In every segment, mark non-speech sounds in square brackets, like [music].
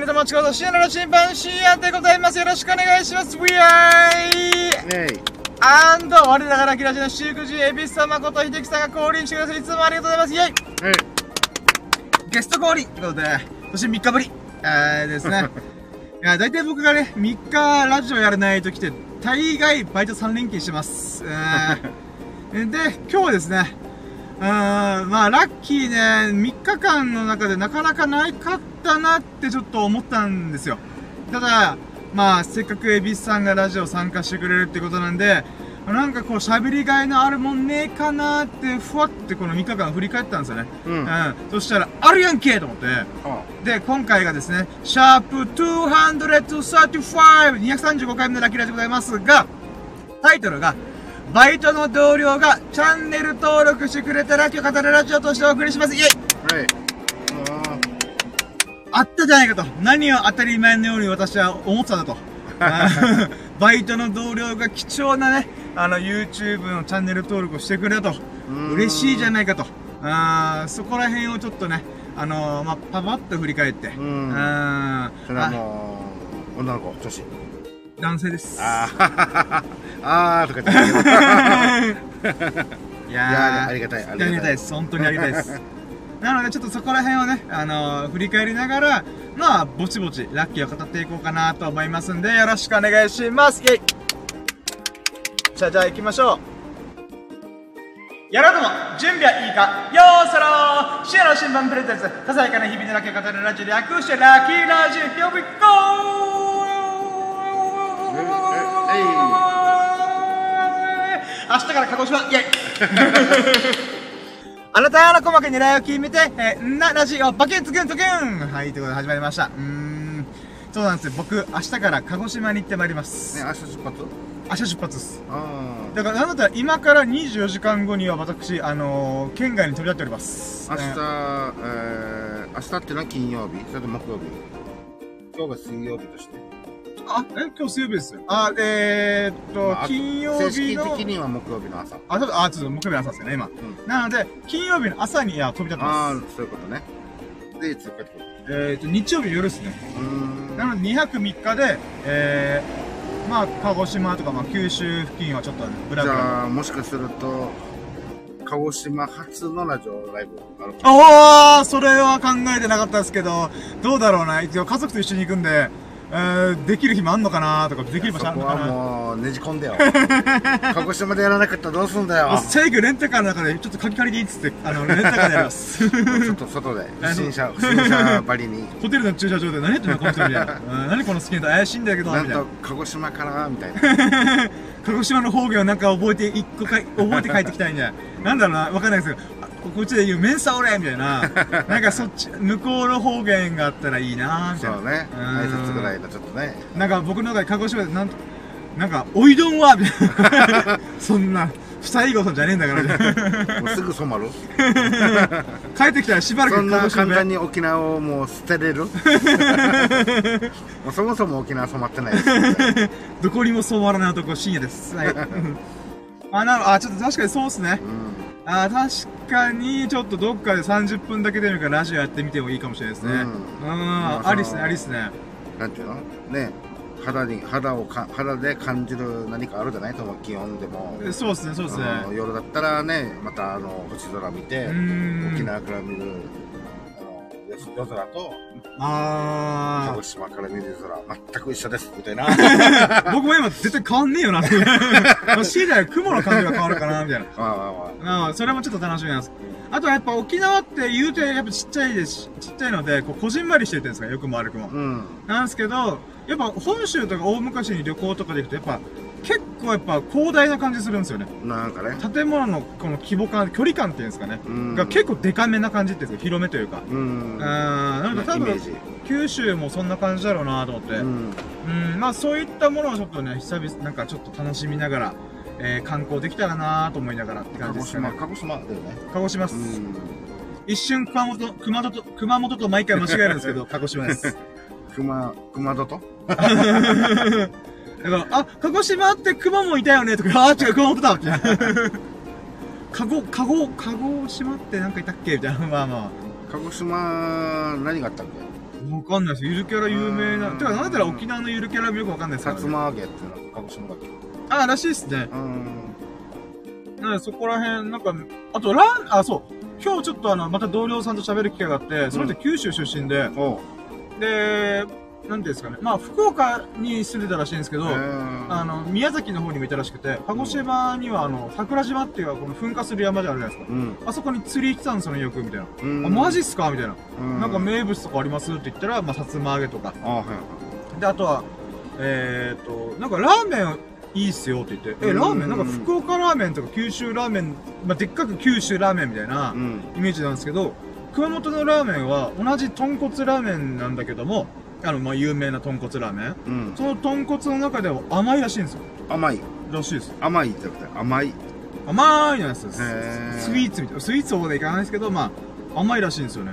皆様、ちこと深夜のチンパンシーアンでございます。よろしくお願いします。We are! アンド、我らがラキラジのシークジー、エビス様こと秀樹さんが降臨してくださり、いつもありがとうございます。イェイはい。ゲスト降臨ということで、そして3日ぶり、えー、ですね。[laughs] いや、大体僕がね、3日ラジオやらないときって、大概バイト3連勤してます。えー、で、今日はですね、うーん、まあ、ラッキーね、3日間の中でなかなかないかったなってちょっと思ったんですよ。ただ、まあ、せっかくエビスさんがラジオ参加してくれるってことなんで、なんかこう喋りがいのあるもんねえかなって、ふわってこの3日間振り返ったんですよね。うんうん。そしたら、あるやんけと思って。あで、今回がですね、シャープ235、235回目のラッキーラジオでございますが、タイトルが、バイトの同僚がチャンネル登録してくれたラッキーを語るラジオとしてお送りします。イェイはい。あったじゃないかと。何を当たり前のように私は思ってたんだと。[laughs] バイトの同僚が貴重なね、あの、YouTube のチャンネル登録をしてくれたと。うん嬉しいじゃないかと。あーそこら辺をちょっとね、あのー、まあ、パパッと振り返って。うんそれはもう、女の子、女子。男性です。あー、[laughs] あーとか言って [laughs] いやーありがたいありがたいです。本当にありがたいです。なので、ちょっとそこら辺をね、あのー振り返りながら、まあ、ぼちぼち、ラッキーを語っていこうかなと思いますんで、よろしくお願いします。イェイじゃあ、じゃあ行きましょう。やろうとも、準備はいいかよーそろーシアの新聞プレゼンツ、ささやかな日々のラッキーを語るラジオ略してラッキーラジオ、Here we go! 明日から鹿児島、イェイ [laughs] あなたの鼓膜に狙いを決めて、えー、な、ラジオ、バケンツクンツクンはい、ということで始まりました。うーん。そうなんですよ。僕、明日から鹿児島に行ってまいります。ね、明日出発？明日出発です。あだから、なんだったら今から24時間後には私、あのー、県外に飛び立っております。あ。明日、ええー、明日ってのは金曜日？それと木曜日？今日が水曜日として。あ、[laughs] え、今日水曜日ですよ。あ、えー、っと、まあ金曜正日の、式的には木曜日の朝。あ、ちょっと、あ、ちょっと木曜日の朝ですよね、今。んなので、金曜日の朝に、いや、飛び立ってあまー、そういうことね。で、いつ帰ってくるす。えー、っと、日曜日の夜ですね。うーん。なので2泊3日で、えー、まあ、鹿児島とか、まあ、九州付近はちょっとブラブラ。じゃあ、もしかすると、鹿児島初のラジオライブあるかもおーそれは考えてなかったですけど、どうだろうな。一応家族と一緒に行くんで、えー、できる日もあんのかなとか、できる場所あそこはるのかなもうねじ込んでよ [laughs] 鹿児島でやらなかったらどうすんだよセイクレンタカーの中でちょっと鍵借りていいっつって、あの、レンタカーでやります。[laughs] 外外で不審者不審者ばりにホテルの駐車場で何やってんのこの人みたいな。[laughs] うん何このスキンと怪しいんだけど、ななんと。鹿児島からみたいな鹿児島の方言をなんか覚えて、一個かい、覚えて帰ってきたいんじゃなんだろうな、わかんないですけど、あこっちで言う、メンサオレみたいな、[laughs] なんかそっち、向こうの方言があったらいいなみたいな。そうねうん挨拶ぐらいのちょっとねなんか僕の中で鹿児島でなんと、なんか、おいどんはみたいな。[laughs] そんな、二人ごとじゃねえんだから。もうすぐ染まる [laughs] 帰ってきたらしばらくそんな簡単に沖縄をもう捨てれる？もうそもそも沖縄染まってないですどこにも染まらない男、深夜です。はい。あ、なるあ、ちょっと確かにそうっすね。うんあ、確かに、ちょっとどっかで30分だけでもいいからラジオやってみてもいいかもしれないですね。うん。うん、まあありっすね、ありっすね。なんていうの？ね。肌に肌をか肌で感じる何かあるじゃない？と思う気温でも。えそうっすね、そうっすね。夜だったらねまたあの星空見て沖縄から見るあの夜夜空と鹿あ児島から見る空全く一緒ですみたいな。ー。[laughs] 僕も今絶対変わんねえよなって。シーダー雲の感じが変わるかな、みたいな。ま [laughs] あまあまあああ、それもちょっと楽しみなんです。あとはやっぱ沖縄って言うてやっぱちっちゃいですし、ちっちゃいので、こう、こじんまりしてるんですか、よくも悪くも。うんなんですけど、やっぱ本州とか大昔に旅行とかで行くと、やっぱ、結構やっぱ広大な感じするんですよね。なんかね建物のこの規模感、距離感っていうんですかね。うんが結構デカめな感じっていうんですか、広めというか。うんうん、なんか多分九州もそんな感じだろうなと思って。ううん、んまあそういったものをちょっとね、久々、なんかちょっと楽しみながら、えー、観光できたらなと思いながらって鹿児感じですかね島。鹿児島だよね鹿児島っす。うん一瞬熊本、熊本と、熊本と毎回間違えるんですけど、[laughs] 鹿児島です。熊熊戸と [laughs] だから、あ、鹿児島って熊もいたよねとか、あ、違う、熊本だみたいな。[laughs] 鹿児、鹿児、鹿児島ってなんかいたっけみたいな。まあま鹿児島何があったっけ？わかんないです。ゆるキャラ有名な。うんてか、なんだったら沖縄のゆるキャラもよくわかんないですね。ま揚げっていうのは鹿児島だっけ？あ、らしいですね。うん。なそこら辺、なんか、あと、ラン、あ、そう。今日ちょっとあの、また同僚さんと喋る機会があって、その人九州出身で、おう。で、なんですかね。まあ、福岡に住んでたらしいんですけど、へあーの、宮崎の方にもいたらしくて、鹿児島にはあの、桜島っていうこの噴火する山じゃあるじゃないですか。うん。あそこに釣り行ってたんですよね、よく、みたいな。うん。あ、マジっすか？みたいな。うんなんか名物とかあります？って言ったら、まあ、さつま揚げとか。あ、はいはい。で、あとは、えーっと、なんかラーメンいいっすよって言って、え、うんラーメン？なんか福岡ラーメンとか九州ラーメン、まあ、でっかく九州ラーメンみたいなうん。イメージなんですけど、熊本のラーメンは同じ豚骨ラーメンなんだけども、あの、まあ、有名な豚骨ラーメン。うん。その豚骨の中では甘いらしいんですよ。甘い。らしいです。甘いじゃなくて甘い。甘いのやつです。スイーツみたいな。スイーツほどいかないですけど、まあ、甘いらしいんですよね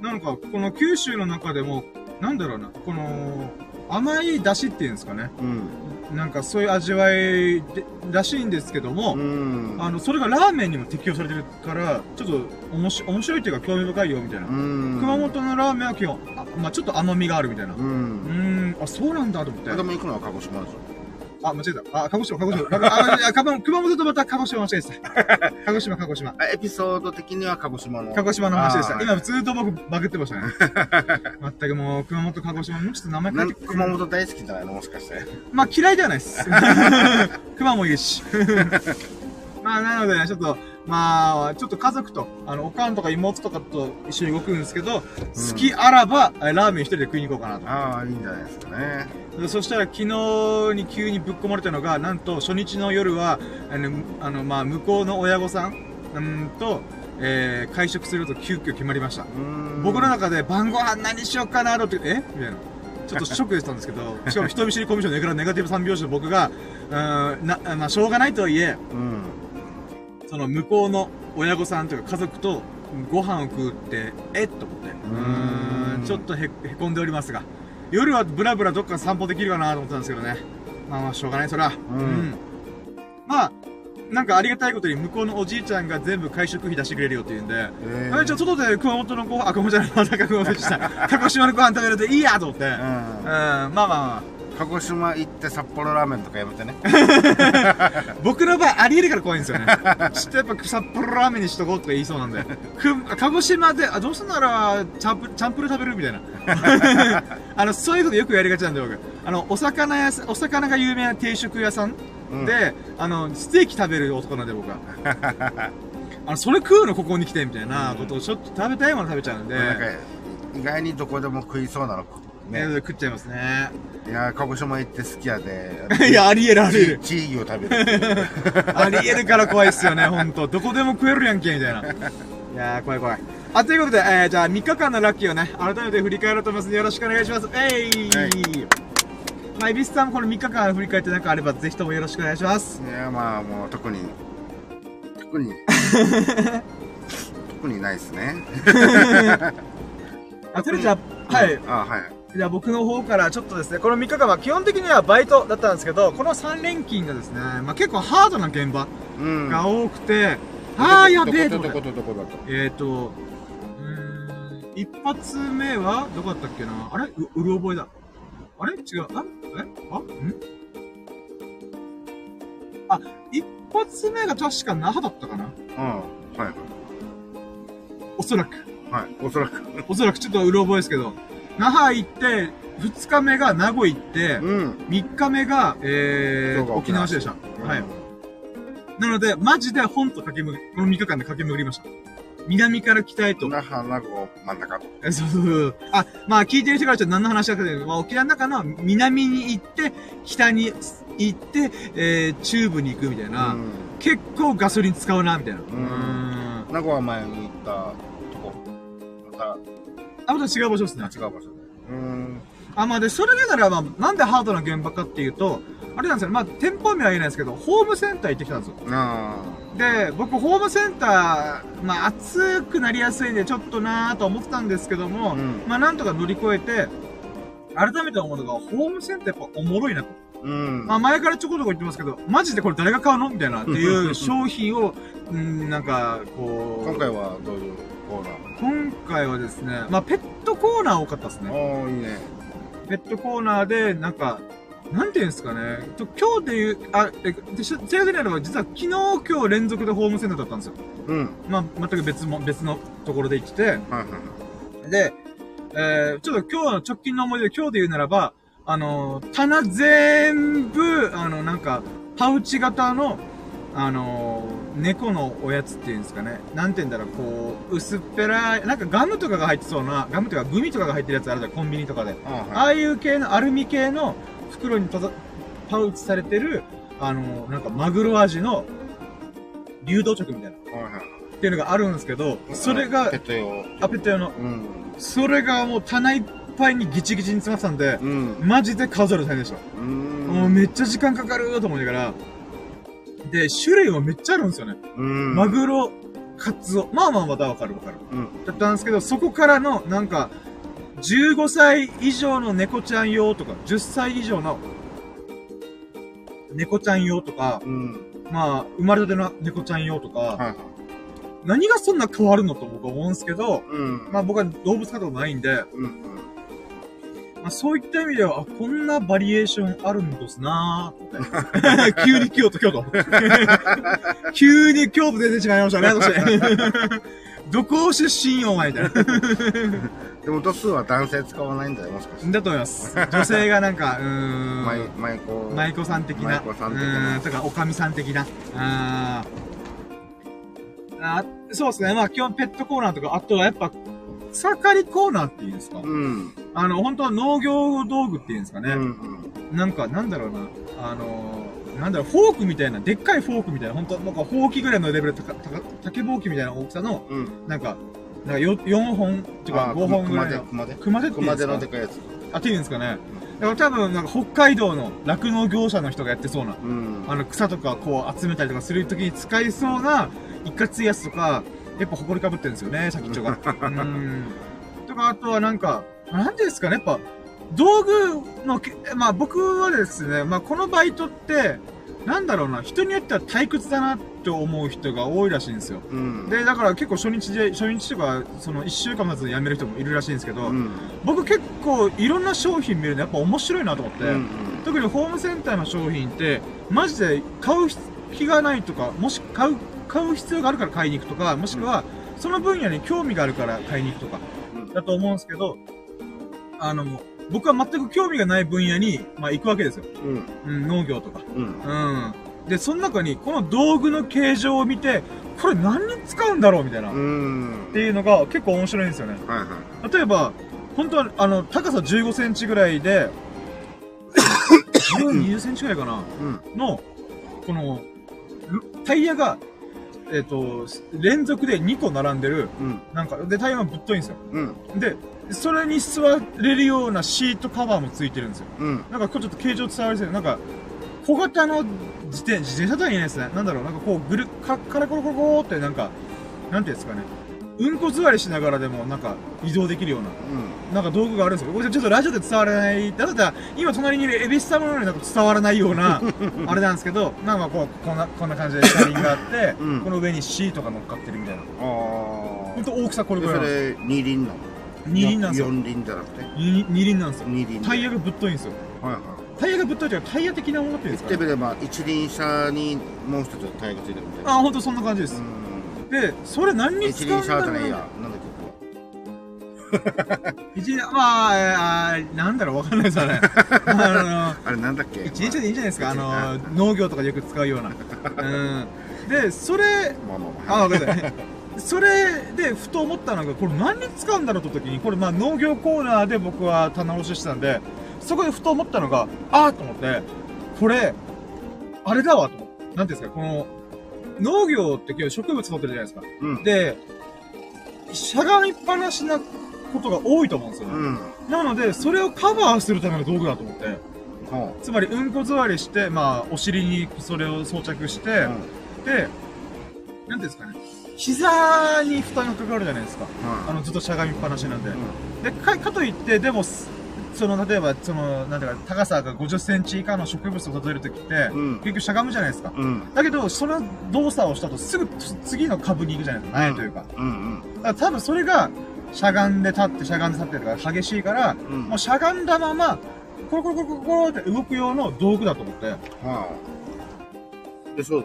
なんか、この九州の中でも、なんだろうな、この、甘い出汁っていうんですかね。うん。なんかそういう味わいでらしいんですけども、うん。あの、それがラーメンにも適用されてるから、ちょっと面白いっていうか興味深いよ、みたいな。うん。熊本のラーメンは基本、あまあちょっと甘みがあるみたいな。ううーん。ん、あ、そうなんだと思って。でも行くのは鹿児島でしょ。あ、間違えた。あ、鹿児島、鹿児島。あ、あ、熊熊本とまた鹿児島間違えてた。[laughs] 鹿児島、鹿児島。あエピソード的には鹿児島の。鹿児島の話でした。今、ずっと僕、バグってましたね。[laughs] 全くもう、熊本、鹿児島、もうちょっと名前なん書いて熊本大好きじゃないの？もしかして。まあ嫌いではないです。[laughs] 熊もいるし。まあなので、ちょっと、まあ、ちょっと家族と、あの、おかんとか妹とかと一緒に動くんですけど、好きあらば、えラーメン一人で食いに行こうかなああ、いいんじゃないですかね。そしたら昨日に急にぶっ込まれたのが、なんと初日の夜は、あの、あのまあ、向こうの親御さん、うんと、えー、会食すると急遽決まりました。うん僕の中で晩ご飯何しようかなとって、え？みたいな。ちょっとショックでしたんですけど、[laughs] しかも人見知りコミュ障ネガネガティブ三拍子の僕が、うーん、な、まあ、しょうがないとはいえ、うん。その向こうの親御さんというか家族とご飯を食うって、えっと思って。うんん、ちょっとへ、へこんでおりますが。夜はブラブラどっか散歩できるかなと思ったんですけどね。まあまあ、しょうがない、そら。うんまあ、なんかありがたいことに向こうのおじいちゃんが全部会食費出してくれるよって言うんで、えあれ、ちょ、外で熊本のご飯、あ、熊本じゃない、また熊本でした。鹿児島のご飯食べるといいやと思って。うん、うん。まあまあま鹿児島行って札幌ラーメンとかやめてね。あ。[laughs] 僕の場合あり得るから怖いんですよね。ちょっとやっぱ札幌ラーメンにしとこうとか言いそうなんで。く、鹿児島で、あ、どうすんなら、チャンプ、チャンプル食べるみたいな。[laughs] あの、そういうことよくやりがちなんで僕。あの、お魚屋お魚が有名な定食屋さんうん、で、あの、ステーキ食べる男なんで僕は。[laughs] あの、それ食うのここに来てみたいなことをちょっと食べたいもの食べちゃうんで。なんか、意外にどこでも食いそうなの。ね、ね。食っちゃいますね。いや、鹿児島行って好きやで。[laughs] いや、ありえるありえる。チー牛を食べる。[laughs] ありえるから怖いっすよね、ほんと。どこでも食えるやんけ、みたいな。いやー、怖い怖い。あ、ということで、えー、じゃあ3日間のラッキーをね、改めて振り返ろうと思いますので、よろしくお願いします。えい、はいまあ、エビスさんもこの3日間振り返ってなんかあれば、ぜひともよろしくお願いします。いや、まあもう特に、特に、[laughs] 特にないですね。あ、それじゃあ、はい。あ、はい。じゃあ僕の方からちょっとですね、この3日間は基本的にはバイトだったんですけど、この3連勤がですね、まあ結構ハードな現場うん。が多くて、あーやべえと思ってどこどこどこだと？えーと、うーん、一発目は、どこだったっけな？あれ？う、うる覚えだ。あれ？違う。あえ？あ？ん？あ、一発目が確か那覇だったかな？うん。はい。おそらく。はい。おそらく。おそらくちょっとうる覚えですけど。那覇行って、二日目が名護行って、うん。三日目が、えー、沖縄市でした。はい。なので、マジで本と駆け巡り、この3日間で駆け巡りました。南から北へと。那覇、名護、真ん中と。えそうそうそう。あ、まあ聞いてる人からちょっと何の話だかというと、まあ沖縄の中の南に行って、北に行って、えー、中部に行くみたいな。うん結構ガソリン使うな、みたいな。うん。名護は前に行ったとこ。また、あ、また違う場所ですね。違う場所で。うん。あ、まあで、それならまあ、なんでハードな現場かっていうと、あれなんですよね。まあ、店舗名は言えないですけど、ホームセンター行ってきたんですよ。あで、僕、ホームセンター、まあ、暑くなりやすいんで、ちょっとなぁと思ってたんですけども、うんまあ、なんとか乗り越えて、改めて思うのが、ホームセンターやっぱおもろいなと。あ。うん。まあ、前からちょこちょこ言ってますけど、マジでこれ誰が買うのみたいなっていう商品を、[laughs] うん、なんか、こう、今回はどういうコーナー？今回はですね、まあ、ペットコーナー多かったですね。おー、いいね。ペットコーナーで、なんか、なんていうんですかね。と今日でいう、あ、え、正確にあれば、実は昨日、今日連続でホームセンターだったんですよ。うん。まあ、全く別も、別のところで行ってて、はいはい。で、えー、ちょっと今日の直近の思い出で今日で言うならば、あのー、棚全部、あの、なんか、パウチ型の、あのー、猫のおやつっていうんですかね。なんて言うんだろう、こう、薄っぺらい、なんかガムとかが入ってそうな、ガムとかグミとかが入ってるやつあるじゃん、コンビニとかで。あはい。ああいう系の、アルミ系の袋にパウチされてる、あのー、なんかマグロ味の、流動食みたいな、はいはい。っていうのがあるんですけど、それがペッ、ト用。アペット用の、うん。それがもう棚いっぱいにギチギチに詰まってたんで、うん。マジで数える大変でした。うーん。もうめっちゃ時間かかると思いながら。で、種類もめっちゃあるんですよね。うん。マグロ、カツオ。まあまあまだわかるわかる。うん。だったんですけど、そこからの、なんか、15歳以上の猫ちゃん用とか、10歳以上の猫ちゃん用とか、うん。まあ、生まれたての猫ちゃん用とか、はいはい。何がそんな変わるのと僕は思うんですけど、うん。まあ僕は動物飼ったことないんで、うん。まあ、そういった意味では、あ、こんなバリエーションあるんですなーって。[laughs] 急に京都、京都。[laughs] 急に京都出てしまいましたね、そして。[laughs] どこ出身よ、お前みたいな。でも度数は男性使わないんだよ、もしかして。だと思います。女性がなんか、うーん。マイ、マイコ。舞妓さん的な。舞妓さん的うなーん、とか、おかみさん的な。あーあ、そうですね。まあ、基本ペットコーナーとか、あとはやっぱ、草刈りコーナーっていうんですか、うん。あの、本当は農業道具っていうんですかね。うん。うん。なんか、なんだろうな。あのー、なんだろう、フォークみたいな、でっかいフォークみたいな、本当なんか、ほうきぐらいのレベル、たか、たか、竹ぼうきみたいな大きさの、うん。なんか、なんかよ、4本、っていうかあ5本ぐらい熊手、の。熊手？熊手って熊手ですか？のでかいやつ。あ、っていうんですかね。だから多分、なんか北海道の酪農業者の人がやってそうな、うん。あの草とかこう集めたりとかするときに使いそうな、いかついやつとか、やっぱ埃かぶってるんですよね、先っちょが。うん。とか、あとはなんか、なんですかね、やっぱ、道具のけ、まあ僕はですね、まあこのバイトって、なんだろうな、人によっては退屈だなって思う人が多いらしいんですよ。うん。で、だから結構初日で、初日とか、その1週間経つで辞める人もいるらしいんですけど、うん。僕結構いろんな商品見るのやっぱ面白いなと思って、うん。特にホームセンターの商品って、マジで買う気がないとか、もし買う、買う必要があるから買いに行くとか、もしくは、その分野に興味があるから買いに行くとか、うんだと思うんですけど、あの、僕は全く興味がない分野に、まあ行くわけですよ。うん。うん、農業とか。うん。うん。で、その中に、この道具の形状を見て、これ何に使うんだろうみたいな。っうん。ていうのが結構面白いんですよね。はいはい。例えば、本当は、あの、高さ15センチぐらいで、[coughs] 20センチぐらいかなうん。の、この、タイヤが、えっ、と、連続で2個並んでる、うん。なんか、で、タイヤがぶっといんですよ。うん。で、それに座れるようなシートカバーもついてるんですよ。うん。なんか、ちょっと形状伝わりづらい。なんか、小型の自転自転車とは言えないですね。なんだろう、なんかこう、ぐる、か、カラコロコロコロってなんか、なんていうんですかね。うんこ座りしながらでも、なんか、移動できるような。なんか道具があるんですよ。これちょっとラジオで伝わらない。だったら、今隣にいるエビスタムのようになんか伝わらないような、[laughs] あれなんですけど、なんかこう、こんな、こんな感じで車輪があって、うんこの上にシートが乗っかってるみたいな。あほんと大きさこあ。れぐらいなんですよ。れ、二輪なの？二輪なんですよ。四輪じゃなくて？二二輪なんですよ。二輪。タイヤがぶっといんですよ。はいはい。タイヤがぶっといというか、タイヤ的なものっていうんですか、ね、言ってみれば、一輪車にもう一つタイヤがついてるみたいな。あ、ほんとそんな感じです。うで、それ何ん。に使うんだろう車じゃないや。なんだっ [laughs] 一輪、まあ、えーあーなんだろう、わかんないですよね。あけ [laughs] あれなんだっけの、一輪車でいいんじゃないですか。あのあ、農業とかでよく使うような。うん。で、それ、まあまあまあ。あ、わかんない。それで、ふと思ったのが、これ何に使うんだろうと時に、これまあ農業コーナーで僕は棚卸ししてたんで、そこでふと思ったのが、あーと思って、これ、あれだわと。なんていうんですか、この、農業って今日植物取ってるじゃないですか。うん。で、しゃがみっぱなしなことが多いと思うんですよね。うん。なので、それをカバーするための道具だと思って、ほつまり、うんこ座りして、まあ、お尻にそれを装着して、う。で、なんていうんですかね、膝に負担がかかるじゃないですか。あはの、ずっとしゃがみっぱなしなんで。で、か、かといって、でも、すその、例えば、その、なんていうか、高さが50センチ以下の植物を例えるときって、うん結局しゃがむじゃないですか。うん。だけど、その動作をしたとすぐ次の株に行くじゃないですか。苗というか。うんだから多分それが、しゃがんで立って、しゃがんで立ってとか激しいから、うん。うん。もうしゃがんだまま、コロコロコロコロコロって動く用の道具だと思って。はあ。で、そう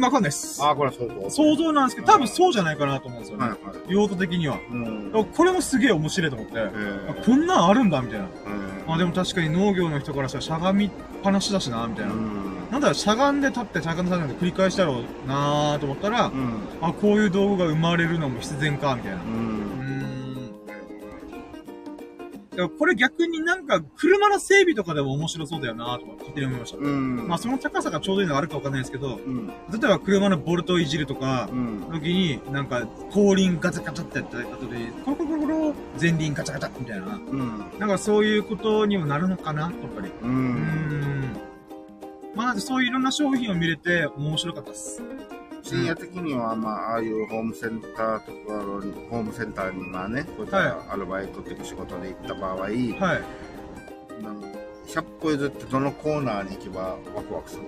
わかんないっす。ああ、これはそうそう。想像なんですけど、多分そうじゃないかなと思うんですよね。はいはい。用途的には。うん。これもすげえ面白いと思って。えあーこんなんあるんだ、みたいな。うんあ、でも確かに農業の人からしたらしゃがみっぱなしだしな、みたいな。うん。なんだろう、しゃがんで立って、しゃがんで立って繰り返しだろうなーと思ったら、うん。あ、こういう道具が生まれるのも必然か、みたいな。でもこれ逆になんか、車の整備とかでも面白そうだよなーとか、勝手に思いました。うん。まあ、その高さがちょうどいいのがあるかわかんないですけど、うん。例えば車のボルトをいじるとかう、ん。時に、なんか、後輪ガチャガチャってやった後で、コロコロコロ前輪ガチャガチャみたいな。うん。なんかそういうことにもなるのかな、やっぱり。う。うんん。まあ、なんかそういういろんな商品を見れて面白かったです。深夜的には、まあ、ああいうホームセンターとかの、ホームセンターに、まあね、こういったアルバイトっていうか仕事で行った場合、はい。なん100歩譲ってどのコーナーに行けばワクワクする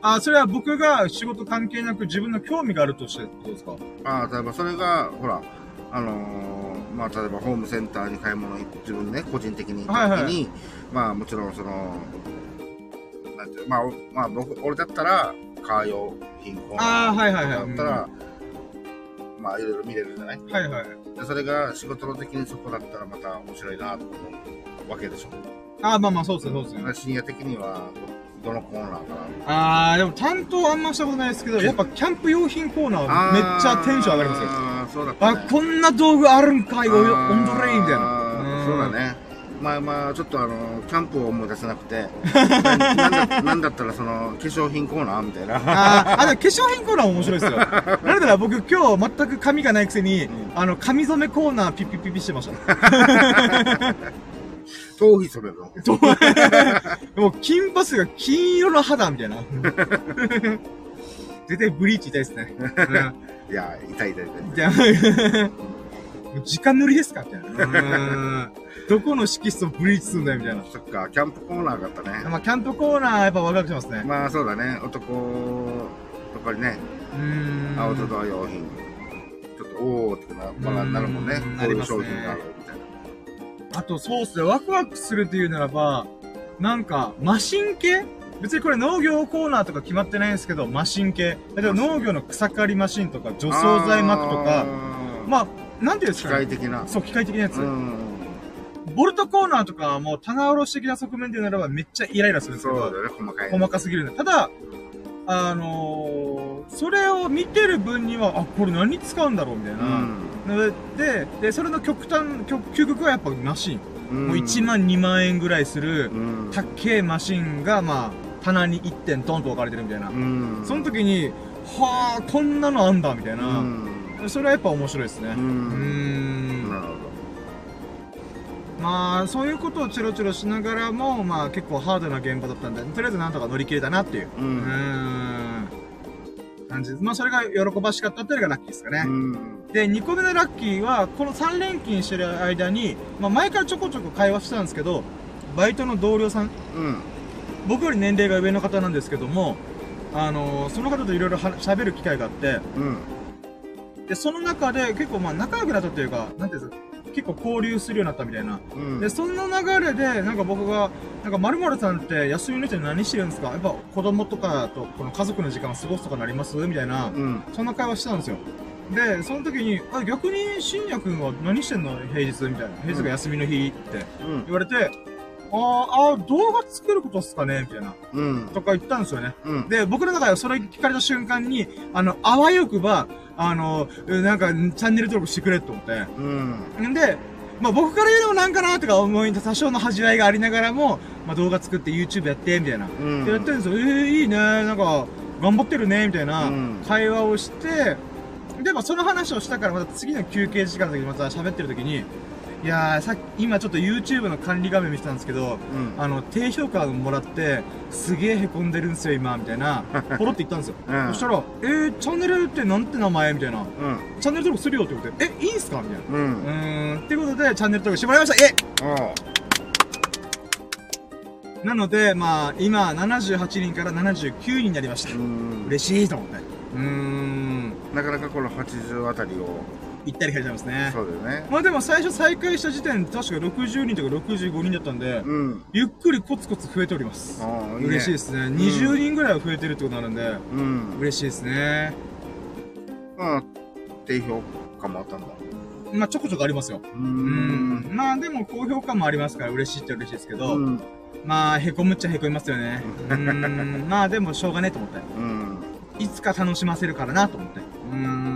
あ、それは僕が仕事関係なく自分の興味があるとしてってことですか？ああ、例えばそれが、ほら、あのーまあ、例えばホームセンターに買い物行って、自分ね、個人的に行った時に、はいまあ、もちろんその、なんていうまあ、おまあ、僕、俺だったら、カー用品コーナーああ、はいはいはい。だったら、まあ、いろいろ見れるじゃない？はいはい。でそれが仕事の時にそこだったらまた面白いなと思うわけでしょ？ああ、まあまあ、そうですね、そうですね。深夜的にはど、どのコーナーかああ、でも担当あんましたことないですけど、やっぱキャンプ用品コーナーめっちゃテンション上がりますよ。ああ、そうだった、あ、ね。こんな道具あるんかい、およあーオンドレイみたいな。そうだ。ね。まあまあ、ちょっとあの、キャンプを思い出せなくて、な [laughs] なんだなんだったらその、化粧品コーナーみたいな。あーあ、でも化粧品コーナーも面白いですよ。[laughs] なので僕今日全く髪がないくせに、んあの、髪染めコーナーピッピッピッピしてました。[laughs] 頭皮それの？もう金髪が金色の肌みたいな。絶対ブリーチ痛いですね。いや、痛い痛い痛い。じゃあ、直塗りですか？みたいな。うんどこの色素ブリーチすんだよみたいな。そっか、キャンプコーナーがあったね。まあ、キャンプコーナーやっぱワクワクしますね。まあそうだね、男とかにね、うーん。アウトドア用品、ちょっとおーってな,、まあ、なるもんねうん。こういう商品があるみたいな。あと、そうっすね、ワクワクするっていうならば、なんか、マシン系？別にこれ農業コーナーとか決まってないんですけど、マシン系。例えば農業の草刈りマシンとか、除草剤巻くとか、まあ、なんていうんです機か？ね。械的な。そう、機械的なやつ。うん。ボルトコーナーとかはもう棚卸し的な側面でならばめっちゃイライラするんですけど、そうだよね、細かい。細かすぎるんで。ただ、あのー、それを見てる分には、あ、これ何に使うんだろうみたいな。うん。で、で、それの極端、極究極はやっぱマシン。うんもう1万2万円ぐらいする、うん。たっけえマシンが、まあ、棚に1点トンと置かれてるみたいな。うん。その時に、はあ、こんなのあんだ、みたいな。うん。それはやっぱ面白いですね。うん。ん。なるほまあ、そういうことをチロチロしながらも、まあ結構ハードな現場だったんで、とりあえずなんとか乗り切れたなっていう。ど。うん。ん。感じです。まあそれが喜ばしかったっていうのがラッキーですかね。うん。で、2個目のラッキーは、この3連勤してる間に、まあ前からちょこちょこ会話してたんですけど、バイトの同僚さん、うん。僕より年齢が上の方なんですけども、あのーその方といろいろ喋る機会があって、うん。で、その中で結構まあ仲良くなったというか、なんていうんですか、結構交流するようになったみたいな。うん。で、その流れで、なんか僕が、なんか〇〇さんって休みの日に何してるんですか？やっぱ子供とかとこの家族の時間を過ごすとかなります？みたいな、うん。そんな会話してたんですよ。で、その時に、あ、逆に、深夜くんは何してんの？平日みたいな。平日が休みの日ってうん。言われて、あーあー、動画作ることっすかねみたいな。うん。とか言ったんですよね。うん。で、僕の中ではそれ聞かれた瞬間に、あの、あわよくば、あの、なんか、チャンネル登録してくれって思って。うん。んで、まあ僕から言うのもなんかなとか思い、多少の恥じらいがありながらも、まあ動画作って YouTube やって、みたいな。うん。でやってるんですよ。えー、いいね、なんか、頑張ってるね、みたいなうん会話をして、で、まあその話をしたからまた次の休憩時間の時にまた喋ってる時に、いやー、さっき、今ちょっと YouTube の管理画面見てたんですけど、うん。あの、低評価もらって、すげえ凹んでるんすよ、今、みたいな、[laughs] ポロって言ったんですよ。うんそしたら、えー、チャンネルってなんて名前？みたいな。うん。チャンネル登録するよって言って、え、いいんすか？みたいな。うん。ってことで、チャンネル登録してもらいましたイェイおうなので、まあ、今、78人から79人になりました。うん。嬉しいと思って。うーん。なかなかこの80あたりを、行ったり来たりしますね。そうだよね。まあでも最初再開した時点で確か60人とか65人だったんで、うん。ゆっくりコツコツ増えております。いいね。嬉しいですね。20人ぐらいは増えてるってことになるんで、うん。嬉しいですね。まあ、低評価もあったんだ？まあちょこちょこありますよ。う。うんん。まあでも高評価もありますから嬉しいっちゃ嬉しいですけど、うん。まあへこむっちゃへこみますよね。うん。まあでもしょうがねえと思って。うん。いつか楽しませるからなと思って。うーん。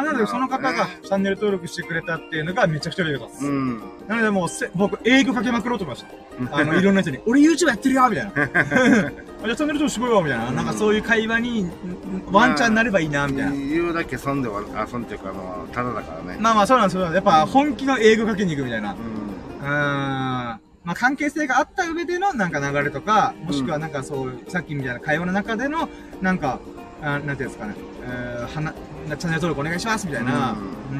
まあなのでその方がチャンネル登録してくれたっていうのがめちゃくちゃ嬉しかったです。うん。なのでもうせ、僕、営業かけまくろうと思いました。あの、いろんな人に、俺 YouTube やってるよみたいな。[laughs] あじゃあチャンネル登録しろよみたいな。なんかそういう会話に、んワンチャンになればいいな、みたいな。言うだけ損では、あ、損っていうか、あの、ただだからね。まあまあそうなんですよ。やっぱ本気の営業かけに行くみたいな。ううん。ーん。まあ関係性があった上でのなんか流れとか、もしくはなんかそう、さっきみたいな会話の中での、なんか、あなんていうんですかね、えー、はな、チャンネル登録お願いしますみたいな。うー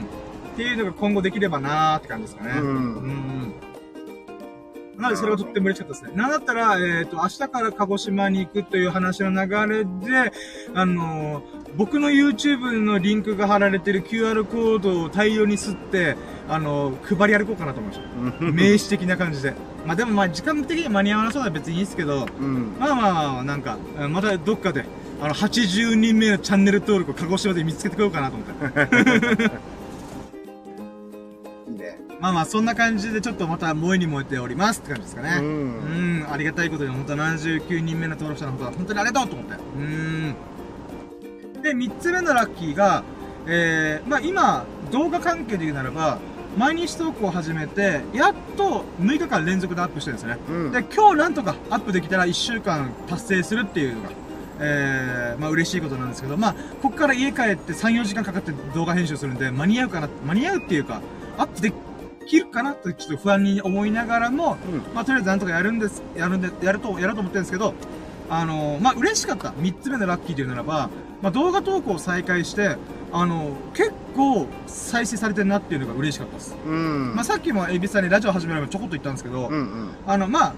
ん。っていうのが今後できればなーって感じですかね。うんうんなので、それがとっても嬉しかったですね。なんだったら、えっ、と、明日から鹿児島に行くという話の流れで、あのー僕の YouTube のリンクが貼られてる QR コードを大量に吸って、あのー配り歩こうかなと思いました。名刺的な感じで。まあでもまあ時間的に間に合わなそうなら別にいいですけど、うん。まあまあまあ、なんか、うんまたどっかで、あの、80人目のチャンネル登録を鹿児島で見つけてこようかなと思って。いいね。まあまあ、そんな感じでちょっとまた燃えに燃えておりますって感じですかね。う。うんん、ありがたいことに、本当79人目の登録者の方は本当にありがとうと思って。うん。で、3つ目のラッキーが、えー、まあ今、動画関係で言うならば、毎日投稿を始めて、やっと6日間連続でアップしてるんですよね。うん。で、今日なんとかアップできたら1週間達成するっていうのが、えー、まあ嬉しいことなんですけど、まあ、ここから家帰って3、4時間かかって動画編集するんで、間に合うかな、間に合うっていうか、アップできるかな？とちょっと不安に思いながらも、うんまあとりあえずなんとかやるんです、やるんで、やると、やると思ってるんですけど、あのーまあ嬉しかった。3つ目のラッキーというならば、まあ動画投稿を再開して、あのー結構再生されてるなっていうのが嬉しかったです。うん。まあさっきもエビさんにラジオ始める前ちょこっと言ったんですけど、うんうん。あの、まあ、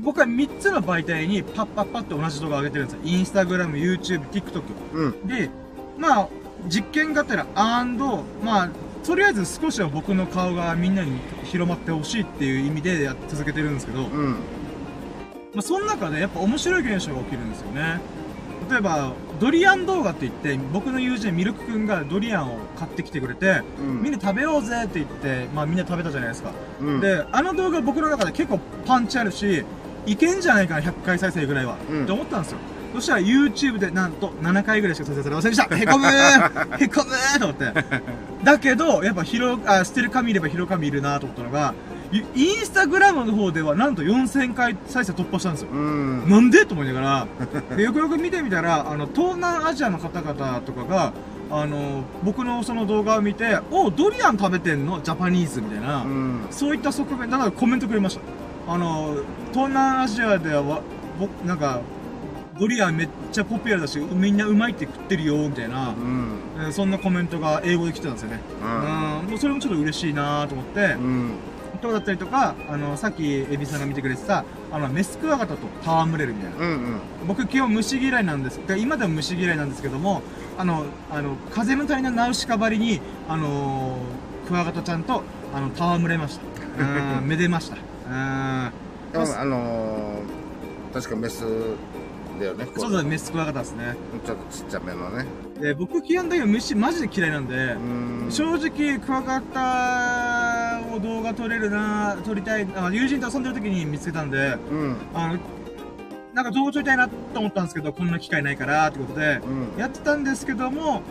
僕は3つの媒体にパッパッパって同じ動画を上げてるんですよ。インスタグラム、YouTube、TikTok。うん。で、まあ、実験がてら、アンド、まあ、とりあえず少しは僕の顔がみんなに広まってほしいっていう意味でやっ続けてるんですけど、まうん。あ、その中でやっぱ面白い現象が起きるんですよね。例えば、ドリアン動画って言って、僕の友人ミルクくんがドリアンを買ってきてくれて、うん。みんな食べようぜって言って、まあみんな食べたじゃないですか。うん、で、あの動画僕の中で結構パンチあるし、いけんじゃないかな、100回再生ぐらいは。うんって思ったんですよ。そしたら YouTube でなんと7回ぐらいしか再生されませんでした。[laughs] へこむーへこむーと思って。だけど、やっぱ広、あ、捨てる神いれば広神いるなと思ったのが、イインスタグラムの方ではなんと4000回再生突破したんですよ。うん。なんで？と思いながら、でよくよく見てみたら、あの、東南アジアの方々とかが、あの、僕のその動画を見て、おドリアン食べてんの？ジャパニーズみたいな、うん。そういった側面、だからコメントくれました。あの、東南アジアではわ、ぼなんか、ドリアンめっちゃポピュラーだし、みんなうまいって食ってるよ、みたいな、うん。えーそんなコメントが英語で来てたんですよね。うん、もうそれもちょっと嬉しいなと思って、うん。とだったりとか、あの、さっきエビさんが見てくれてた、あの、メスクワガタと戯れるみたいな。うん。うん。僕基本虫嫌いなんです。で今でも虫嫌いなんですけども、あの、あの、風の谷のナウシカばりに、あのークワガタちゃんと、あの、戯れました。うん、[laughs] めでました。うん。でもあのー、確かメスだよね。こそうだ、メスクワガタですね。ちょっとちっちゃめのね。で、僕基本的には虫マジで嫌いなんでう、ん。正直、クワガタを動画撮れるな撮りたい、あ友人と遊んでる時に見つけたんで、うん。あの、なんか動画撮りたいなと思ったんですけど、こんな機会ないから、ってことで、うん。やってたんですけども、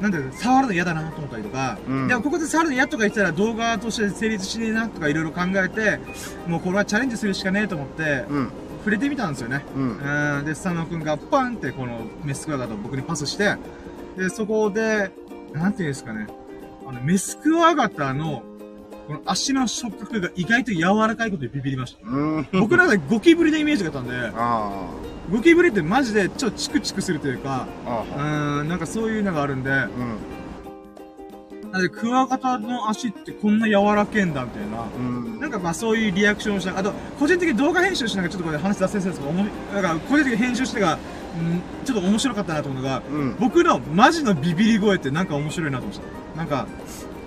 なんだろう、触るの嫌だなと思ったりとか、うんでもここで触るの嫌とか言ってたら動画として成立しねえなとかいろいろ考えて、もうこれはチャレンジするしかねえと思って、うん。触れてみたんですよね。うん。うん、で、スタノ君がパンってこのメスクワガタを僕にパスして、で、そこで、なんていうんですかね、あの、メスクワガタの、この足の触覚が意外と柔らかいことにビビりました。うん。僕らでゴキブリのイメージがあったんで、[laughs] あゴキブリってマジでちょっとチクチクするというか。うん、なんかそういうのがあるんで、うん。なんで、クワガタの足ってこんな柔らけんだ、みたいな。うん。なんかまあそういうリアクションをした。あと、個人的に動画編集しながらちょっとこれ話脱線するんですけど、なんか個人的に編集してが、うん、ちょっと面白かったなと思うのが、うん。僕のマジのビビり声ってなんか面白いなと思いました。なんか、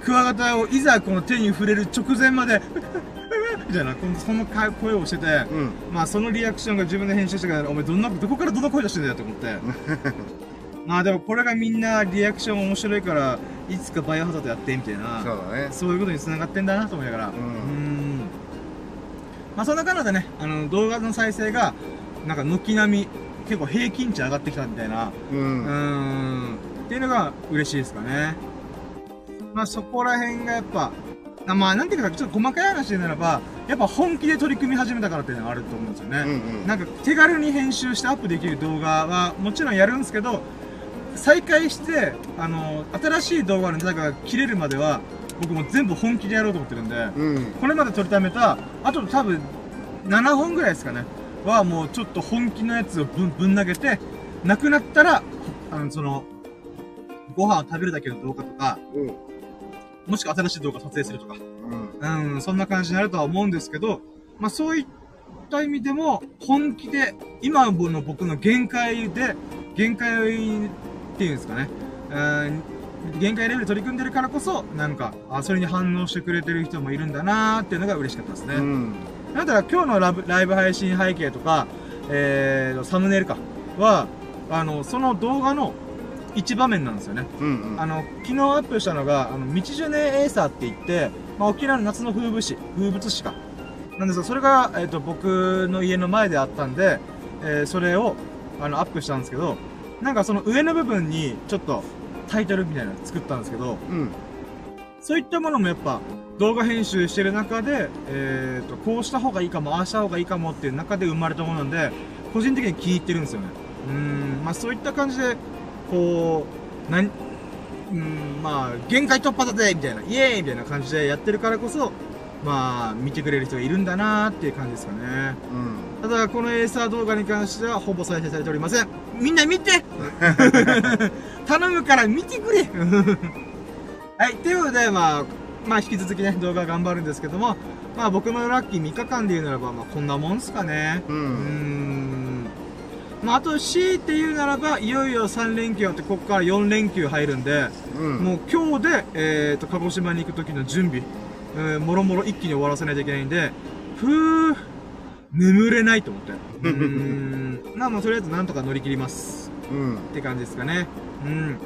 クワガタをいざこの手に触れる直前まで、[laughs] みたいな、このその声をしてて、うん。まあそのリアクションが自分で編集してから、お前どんな、どこからどんな声出してんだよと思って。[laughs] まあでもこれがみんなリアクション面白いから、いつかバイオハザードやってみたいな。そうだね。そういうことに繋がってんだなと思いながら。んんまあそんな感じでね、あの動画の再生が、なんか軒並み、結構平均値上がってきたみたいな、う。うんっていうのが嬉しいですかね。まあそこら辺がやっぱ、あまあなんていうかちょっと細かい話でならば、やっぱ本気で取り組み始めたからっていうのがあると思うんですよね。うんうん。なんか手軽に編集してアップできる動画はもちろんやるんですけど、再開して、あの、新しい動画のネタが切れるまでは、僕も全部本気でやろうと思ってるんで、うん。これまで撮りためた、あと多分、7本ぐらいですかね、はもうちょっと本気のやつをぶんぶん投げて、なくなったら、あの、その、ご飯を食べるだけの動画とか、うん。もしくは新しい動画を撮影するとか、うん。うん、そんな感じになるとは思うんですけど、まあそういった意味でも、本気で、今の僕の限界で、限界っていうんですかね、うん、限界レベルで取り組んでるからこそ、なんか、あ、それに反応してくれてる人もいるんだなーっていうのが嬉しかったですね。うん。なんだら今日のラブライブ配信背景とか、えー、サムネイルか、は、あの、その動画の一場面なんですよね。うん。うん。あの、昨日アップしたのが、あの、道ジュネエーサーって言って、まあ、沖縄の夏の風物詩、風物詩か。なんですが、それが、えっ、と、僕の家の前であったんで、えーそれを、あの、アップしたんですけど、なんかその上の部分に、ちょっと、タイトルみたいなの作ったんですけど、うん。そういったものもやっぱ、動画編集してる中で、えっ、と、こうした方がいいかも、ああした方がいいかもっていう中で生まれたものなんで、個人的に気に入ってるんですよね。うーん、まあそういった感じで、こう、なん、うーん、まあ、限界突破だぜみたいな、イエーイみたいな感じでやってるからこそ、まあ、見てくれる人がいるんだなーっていう感じですかね。うん。ただ、このエーサー動画に関しては、ほぼ再生されておりません。みんな見て [laughs] 頼むから見てくれはい、ということで、まあ、まあ、引き続きね、動画頑張るんですけども、まあ、僕のラッキー3日間で言うならば、まあ、こんなもんすかね。う。うーん。まあ、あと C って言うならば、いよいよ3連休あって、ここから4連休入るんで、うん。もう今日で、えっ、と、鹿児島に行く時の準備、えー、もろもろ一気に終わらせないといけないんで、ふー、眠れないと思って。うーん。まあもうとりあえずなんとか乗り切ります。うん。って感じですかね。うん。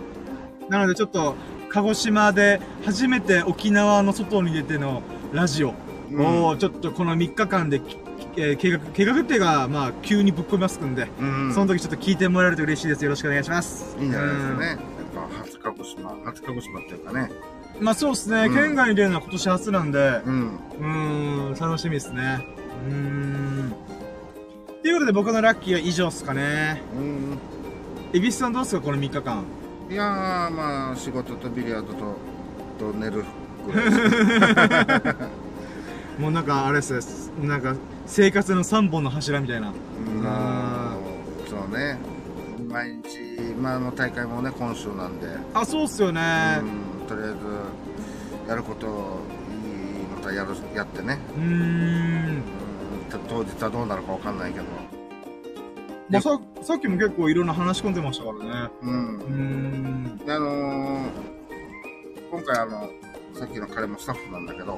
なのでちょっと、鹿児島で初めて沖縄の外に出てのラジオを、ちょっとこの3日間でき、えー計画、計画っていうか、まあ、急にぶっ込みますんで、うん。その時ちょっと聞いてもらえると嬉しいです。よろしくお願いします。いいんじゃないですかうんね。やっぱ初鹿児島、初鹿児島っていうかね。まあそうですね、うん県外に出るのは今年初なんで、うん。うーん、楽しみですね。うーん。ということで僕のラッキーは以上っすかね。うん。エビスさんどうっすかこの3日間。いやー、まあ、仕事とビリヤードと、と寝るぐらいです。[laughs] もうなんかあれっすね、なんか生活の3本の柱みたいな。うんあそうね。毎日、まあ、大会もね、今週なんで、あ、そうっすよね。うん、とりあえず、やることいいのとやるやってね、うーん。当日はどうなるかわかんないけど、まあさ、さっきも結構いろんな話し込んでましたからね。うんうー。ん。で、あのー今回あの、さっきの彼もスタッフなんだけど。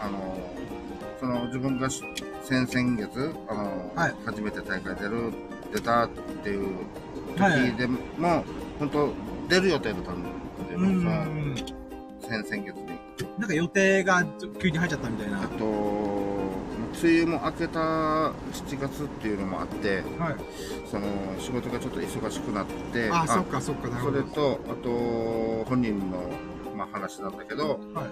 あのーその自分がし先々月、あのーはい初めて大会出る、出たっていうはい時でも、本当出る予定だったんだけど、うーそのん。先々月に。なんか予定が急に入っちゃったみたいな。あと、梅雨も明けた7月っていうのもあって、はい。その仕事がちょっと忙しくなって、あ、そっかそっか、なるそほど。れと、あと、本人の、まあ、話なんだけど、はい。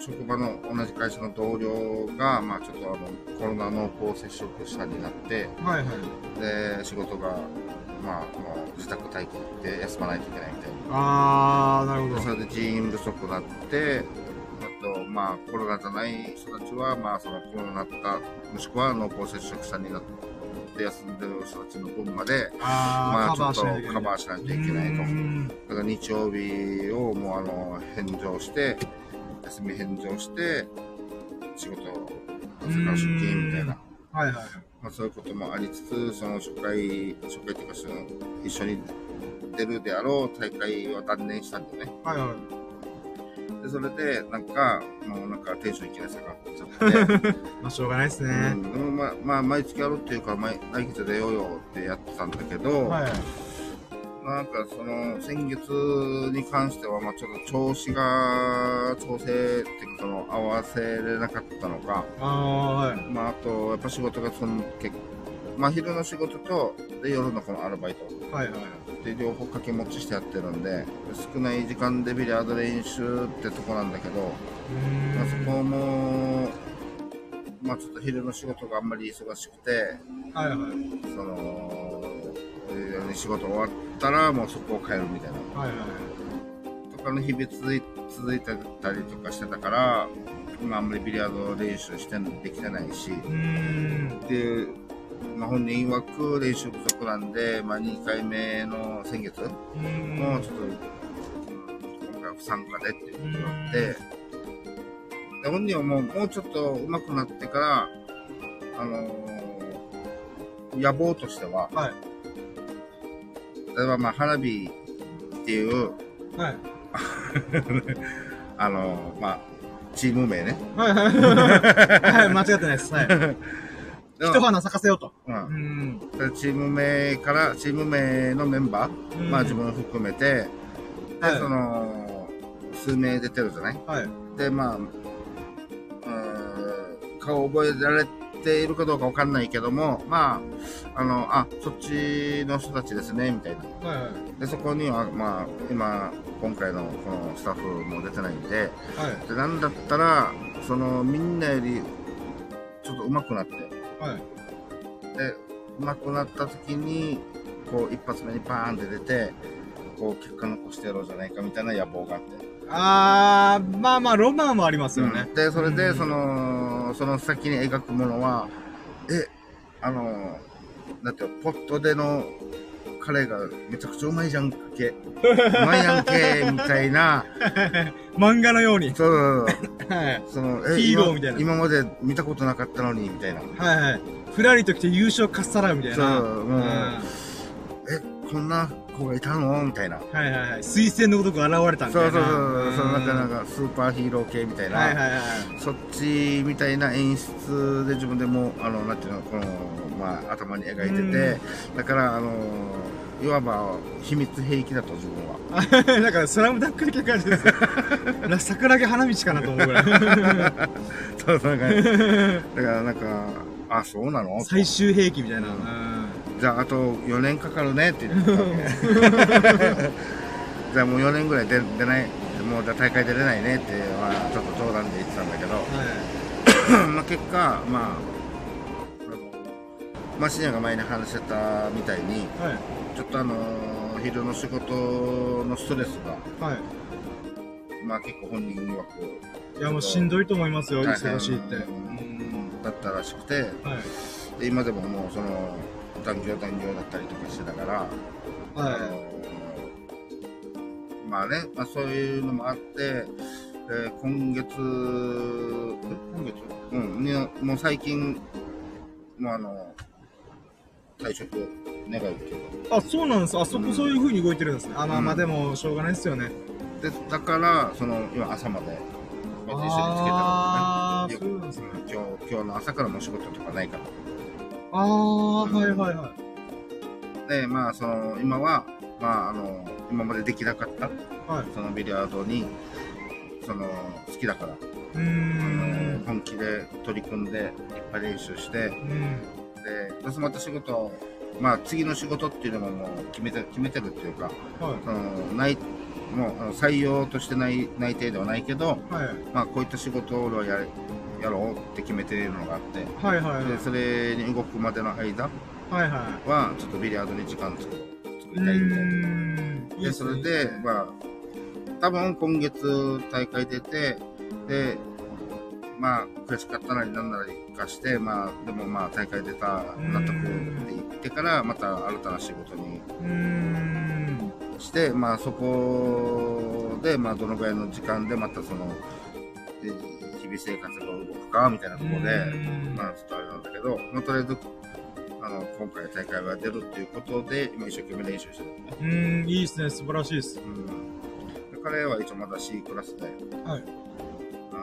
職場の同じ会社の同僚が、まあ、ちょっとあのコロナ濃厚接触者になって、はいはい。で、仕事が、まあ、もう自宅待機で休まないといけないみたいあー、なるほな。ど。それで人員不足になって、まあ、コロナじゃない人たちは、まあ、そのコロナになった、もしくは濃厚接触者になっって休んでる人たちの分まで、あまあちょっとーカバーしないといけないと。うんだから日曜日をもうあの、返上して、休み返上して、仕事、朝から出勤みたいな。はいはい。まあそういうこともありつつ、その初回、初回っていうかその、一緒に出るであろう大会は断念したんだよね。はいはい。で、それで、なんか、もうなんかテンションいきなり下がっちゃって、[laughs] まあしょうがないですね。うん、でもまあ、まあ、毎月やろうっていうから、毎来月出ようよってやってたんだけど、はい。なんかその、先月に関しては、まあちょっと調子が、調整っていうか、その、合わせれなかったのか、ああ、はい。まああと、やっぱ仕事がその、結まあ昼の仕事と、で、夜のこのアルバイト。はいはい。で両方掛け持ちしてやってるんで少ない時間でビリヤード練習ってとこなんだけど、まあ、そこもまあちょっと昼の仕事があんまり忙しくてはいはい。そのえー仕事終わったらもうそこを帰るみたいなはいはい。とかの日々続い続いてたりとかしてたから今あんまりビリヤード練習してできてないし。で、まあ、本人曰く練習不足なんで、まあ、2回目の先月。もうちょっと、うん今回は不参加でっていうことになって、で本人はもう、もうちょっと上手くなってから、あのー野望としては、はい。例えばまあ、花火っていう、はい。[laughs] あのーまあ、チーム名ね。はいはい。はい、間違ってないです。はい。[laughs] 一花咲かせようと。う、うんチーム名から、チーム名のメンバー、うんまあ自分含めて、で、はいその、数名出てるじゃない？はい。で、まあ、顔覚えられているかどうかわかんないけども、まあ、あの、あ、そっちの人たちですね、みたいな。はいはい。で、そこには、まあ、今、今回のこのスタッフも出てないんで、はい。で、なんだったら、その、みんなより、ちょっと上手くなって、はい。で、上手くなった時に、こう、一発目にバーンって出て、こう、結果残してやろうじゃないかみたいな野望があって。あー、まあまあ、ロマンもありますよね。うんで、それで、うんその、その先に描くものは、え、あの、だって、ポットでのカレーがめちゃくちゃうまいじゃんけ、[laughs] うまいやんけ、みたいな、[laughs] 漫画のように。そう、はい。その、ヒーローみたいな今今まで見たことなかったのに、みたいな。はいはい。ふらりと来て優勝かっさらうみたいそう、な。もう、うんえ、こんな子がいたの？みたいな。はいはいはい。推薦のごとく現れたみたいな。そうそうそう、そのなんかなんか。かスーパーヒーロー系みたいな。はいはいはい。そっちみたいな演出で自分でもあのなんていうのこのまあ頭に描いてて、だからあのいわば秘密兵器だと自分は。[laughs] なんか、スラムダンク的な感じです。[laughs] な桜木花道かなと思うぐらい。[laughs] そうそうだからなんかあそうなの？最終兵器みたいな。ううんんじゃああと4年かかるねって言ってたわけ [laughs] じゃあもう4年ぐらい出出ないもうじゃあ大会出れないねって、まあ、ちょっと冗談で言ってたんだけど、は [coughs] まあ結果まああのマシニアが前に話してたみたいにい。はい。ちょっとあのー昼の仕事のストレスが、はい。まあ結構本人曰くいや、もうしんどいと思いますよ、忙しいって。だったらしくて、はい。で今でももうその残業残業だったりとかしてたから、あはのまあね、まあそういうのもあって、えー今月、え今月？うん、にもう最近、もうあの、退職願うっていうか、い。あ、そうなんです。あそこそういう風に動いてるんですね。あ、まあまあうんでも、しょうがないですよね。で、だから、その、今朝まで、一緒につけたのでね。そうなんですね。今日、今日の朝からもう仕事とかないから。あー、はいはいはい。で、まあ、その、今は、まあ、あの、今までできなかった、はい。そのビリヤードに、その、好きだから、うん。本気で取り組んで、いっぱい練習して、うん。で、そしてまた仕事、まあ、次の仕事っていうのももう決めて、決めてるっていうか、はその、ない、もう、採用としてない、内定ではないけど、い。はい。まあ、こういった仕事を俺はやれやろうって決めているのがあって、はいはいはい。でそれに動くまでの間はちょっとビリヤードに時間作りたいみたいな。ーん。で、っすねそれで、まあ、多分今月大会出て、で、まあ、悔しかったなりなんなりかして、まあ、でもまあ、大会出た、納得って言ってから、また新たな仕事に。して、まあ、そこで、まあ、どのぐらいの時間で、またその、々生活が動くか、みたいなところで、うんまあ、ちょっとあれなんだけど、まあ、とりあえず、あの、今回大会が出るっていうことで、今一生懸命練習してる。うーん、いいですね。素晴らしいです。うん。で彼は一応まだ C クラスで、はい。あの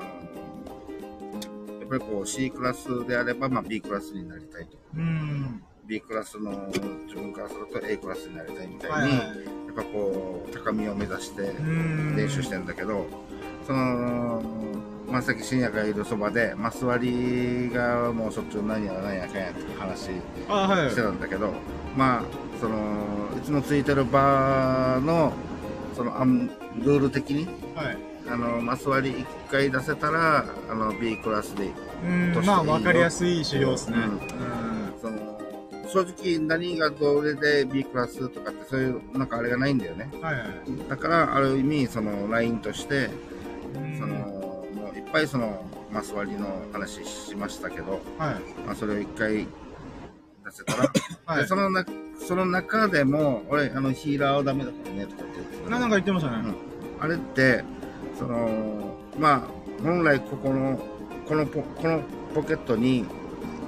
やっぱりこう C クラスであれば、まあ、B クラスになりたいと。うーん。B クラスの自分からすると A クラスになりたいみたいに、はいはい。やっぱこう、高みを目指して練習してんだけど、その、まあ、さっき深夜がいるそばで、マス割りがもうしょっちゅう何やら何やかんやって話して。たんだけど、まあ、その、いつもついてるバーの、その、あんルール的に、はい。あの、マス割り1回出せたら、あの、B クラスで、まあ、わかりやすい資料ですね。ううんん。その、正直何がどれで B クラスとかってそういう、なんかあれがないんだよね。はいはい。だから、ある意味、その、ラインとして、うんその、ぱいその、マス割りの話しましたけど、はい。まあ、それを1回出せたら、[laughs] はい。でそのな、その中でも、俺、あの、ヒーラーはダメだからね、とかって言ってたななんか言ってましたね。あれって、その、まあ、本来ここの、このポ、このポケットに、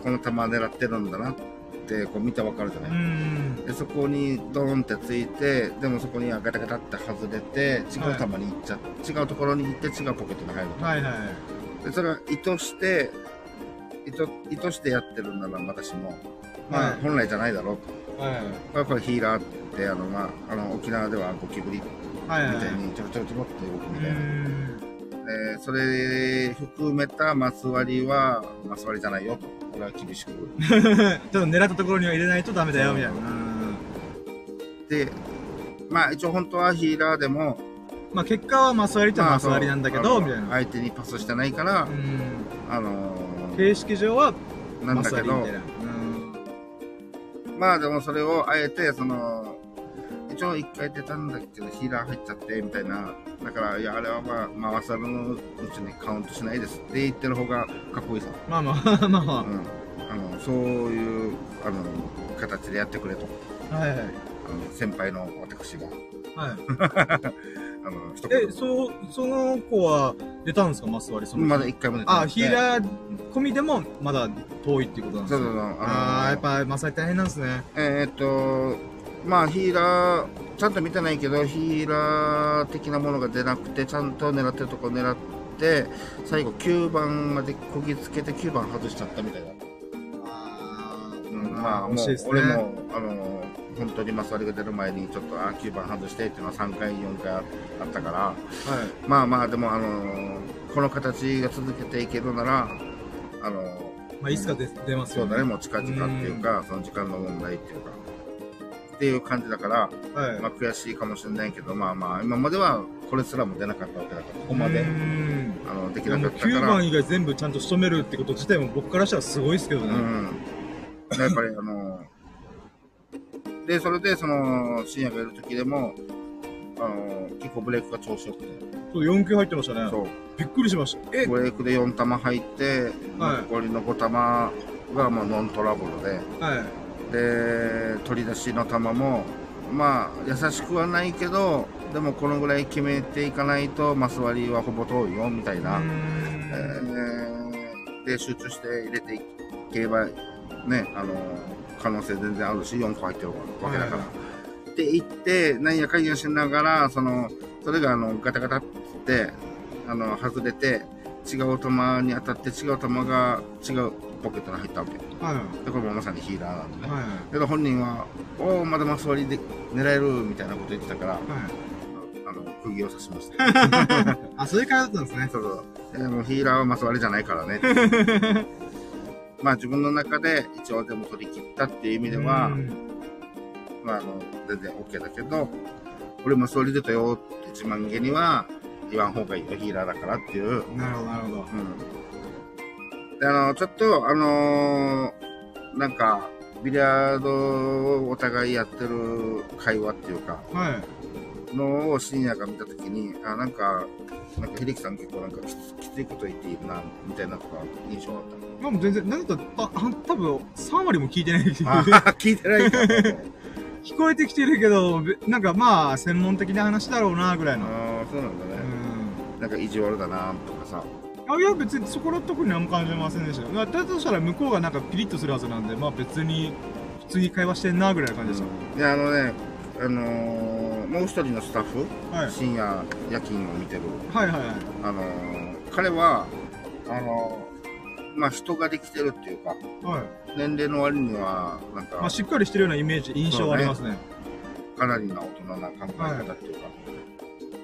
この弾狙ってるんだなって、こう見てわかるじゃうない、ん。で、そこにドーンってついて、でもそこにはガタガタって外れて、違う弾に行っちゃ、違うところに行って違うポケットに入ると。はいはい。で、それは意図して、意図、意図してやってるんなら私も、まあ、はい本来じゃないだろうと。はいこれこれヒーラーって、あの、まあ、あの、沖縄ではゴキブリみはいはい。たいにちょろちょろちょろって動くみうたいな。ん。えーそれ含めたマス割りは、マス割りじゃないよと。俺は厳しく。[laughs] ちょっと狙ったところには入れないとダメだよ、みたいな。で、まあ一応本当はヒーラーでも、まあ結果はマス割りってマス割りなんだけど、みたいな。相手にパスしてないから、うん。あの形式上はーなんマだけどス割りみたい、な。まあでもそれをあえて、その、一応一回出たんだけど、ヒーラー入っちゃって、みたいな。だから、いや、あれはまあ、回さるのうちにカウントしないですって言ってる方がかっこいいさ。まあまあ、まあまうん。あの、そういう、あの、形でやってくれと。あ。はいはい。あの先輩の私が、はい。あの、一言え、そう、その子は出たんですかマス割りそのまだ一回も出てなあ、ヒーラー込みでもまだ遠いっていうことなんですかそうそうそう。ああー、やっのぱマス割り大変なんですね。えーっと、まあ、ヒーラー、ちゃんと見てないけど、ヒーラー的なものが出なくて、ちゃんと狙ってるとこ狙って、最後9番までこぎつけて9番外しちゃったみたいな。あうん、まあ、もう俺も、あの、本当にマス割りが出る前に、ちょっと、あ、9番外してっていうのは3回、4回あったから、はい。まあまあ、でも、あの、この形が続けていけるなら、あの、まあ、いつか出出ますよそうだね、もう近々っていうか、その時間の問題っていうか、っていう感じだから、はい。まあ悔しいかもしれないけど、まあまあ、今まではこれすらも出なかったわけだから、ここまでう、んあの、できなかったか9ら、番以外全部ちゃんと仕留めるってこと自体も僕からしたらすごいですけどね。うん。やっぱりあの、で、それで、その、深夜がいる時でも、あの、結構ブレークが調子よくて、そう、4球入ってましたね。そう、びっくりしました。え、ブレークで4玉入って、はい残りの5玉がもうノントラブルで、はい。で、取り出しの球も、まあ、優しくはないけど、でもこのぐらい決めていかないと、マス割りはほぼ遠いよ、みたいな。えんーで、集中して入れていければ、ね、あの、可能性全然あるし、4個入ってるわけだから。はって言って、なんやかんやしながら、その、それがあの、ガタガタって、あの、外れて、違う球に当たって、違う球が違うポケットに入ったわけ。はい。で、これもまさにヒーラーなんでね。はい。けど本人は、おお、まだマス割りで狙えるみたいなこと言ってたから、はい。あの、釘を刺しました。[laughs] あ、そういう感じだったんですね。そうそう。えもうヒーラーはマス割りじゃないからね。[laughs] まあ自分の中で一応でも取り切ったっていう意味ではう、んまああの、全然 OK だけど、俺マス割り出たよって自慢げには言わん方がいいよ、ヒーラーだからっていう。なるほど、なるほど。うん。で、あの、ちょっと、あのーなんか、ビリヤードをお互いやってる会話っていうか、はい。のを深夜が見たときに、あ、なんか、なんか、秀樹さん結構なんかきついこと言っているな、みたいなとか印象あっまあもう全然、なんか、あ、あ多分、3割も聞いてない。[laughs] 聞いてないか。[laughs] 聞こえてきてるけど、べなんかまあ、専門的な話だろうな、ぐらいの。ああ、そうなんだうね。ん。なんか意地悪だな、とかさ。あいや別にそこは特に何も感じませんでしたよ。だとしたら向こうがなんかピリッとするはずなんで、まあ別に普通に会話してんなぐらいの感じでしいや、あのね、あのーもう一人のスタッフ、た。はい。深夜夜勤を見てる、はいはいはい。あのー彼は、あのーまあ、人ができてるっていうか、はい。年齢の割には、なんか、まあしっかりしてるようなイメージ、印象はありますね。かなりな大人な考え方っていうか、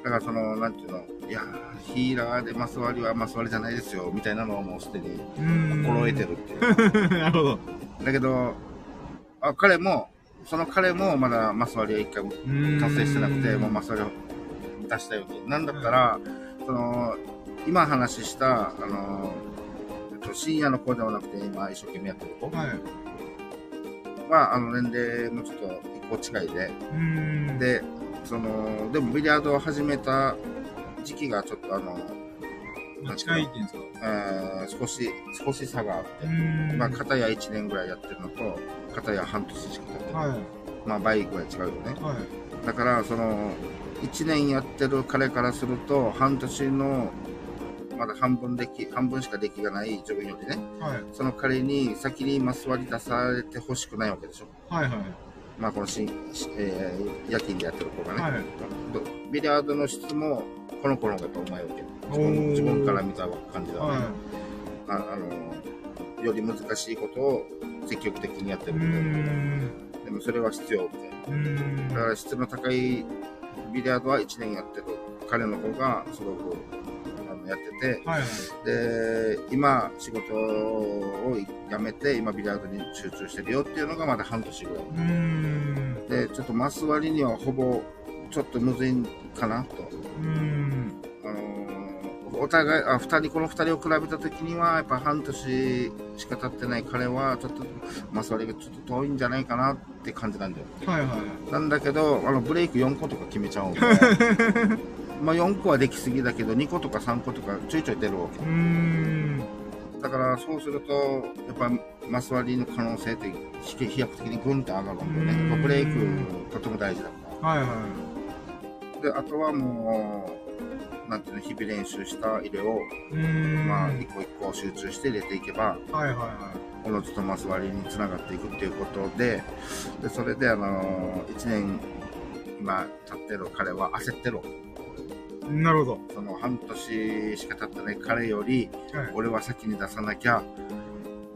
だからその、なんていうの、いやー、ヒーラーでマス割りはマス割りじゃないですよ、みたいなのはもうすでに。心得てるっていう。[laughs] なるほど。だけど、あ彼も、その彼もまだマス割りは一回も達成してなくて、もうマス割りを出したように。なんだったら、その、今話した、あの、えっと深夜の子ではなくて、今一生懸命やってる子はい。は、あの、年齢もちょっと一個近いで、で、その、でもビリヤードを始めた時期がちょっとあの、近いっていうんですか。えー少し、少し差があっうて。まあ、片や1年ぐらいやってるのと、片や半年しかやってない。はい。まあ、倍ぐらい違うよね。はい。だから、その、1年やってる彼からすると、半年の、まだ半分でき、半分しか出来がない自分よりね、はい。その彼に先にマス割り出されてほしくないわけでしょ。はいはい。まあ、このし、しえー夜勤でやってる子がね。はいどビリヤードの質も、この子の方がやっぱうまいわけ。自分自分から見た感じだね。はああの、より難しいことを積極的にやってるーみたい。でもそれは必要みたいな。だから質の高いビリヤードは1年やってる彼の方がすごくやってて、はいはい。で、今仕事を辞めて、今ビリヤードに集中してるよっていうのがまだ半年ぐらい。で、ちょっとマス割りにはほぼちょっとむずいかなと。お互い、あ、二人、この二人を比べたときには、やっぱ半年しか経ってない彼は、ちょっと、マス割りがちょっと遠いんじゃないかなって感じなんだよ。はいはい。なんだけど、あの、ブレイク4個とか決めちゃうんで、[laughs] まあ4個はできすぎだけど、2個とか3個とかちょいちょい出るわ。け。だから、そうすると、やっぱ、マス割りの可能性って、飛飛躍的にグンって上がるんだよね。ブレイク、とても大事だかはいはら。で、あとはもう、なんていうの、日々練習した入れを。まあ、一個一個集中して入れていけば、はいはいはおのずとマス割りにつながっていくっていうことで、で、それで、あのー、1年、今、経ってる彼は焦ってる。い。なるほその半年しか経ってない彼より、ど。はい。俺は先に出さなきゃ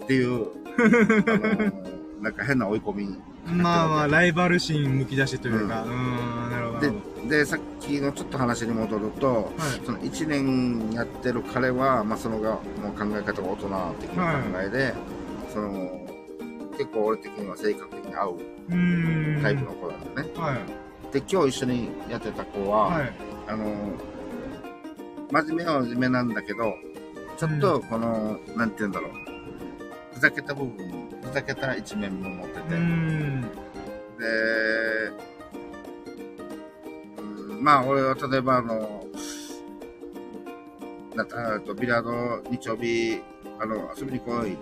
っていう、[laughs] あのーなんか変な追い込み。まあまあ、ライバル心むき出しというか、うーん、なるほど。なるほで、で、さっきのちょっと話に戻ると、はいその1年やってる彼は、まあ、そのが、もう考え方が大人的な考えで、その、結構俺的には性格的に合うど。うーん。タイプの子なんだね。はい。で、今日一緒にやってた子は、はい。あの、真面目は真面目なんだけど、ちょっとこの、なんて言うんだろう、ふざけた部分、ふざけた一面も持ってて、うーん。で、うんまあ俺は例えばあの、なあとビリヤード日曜日、あの、遊びに来いっ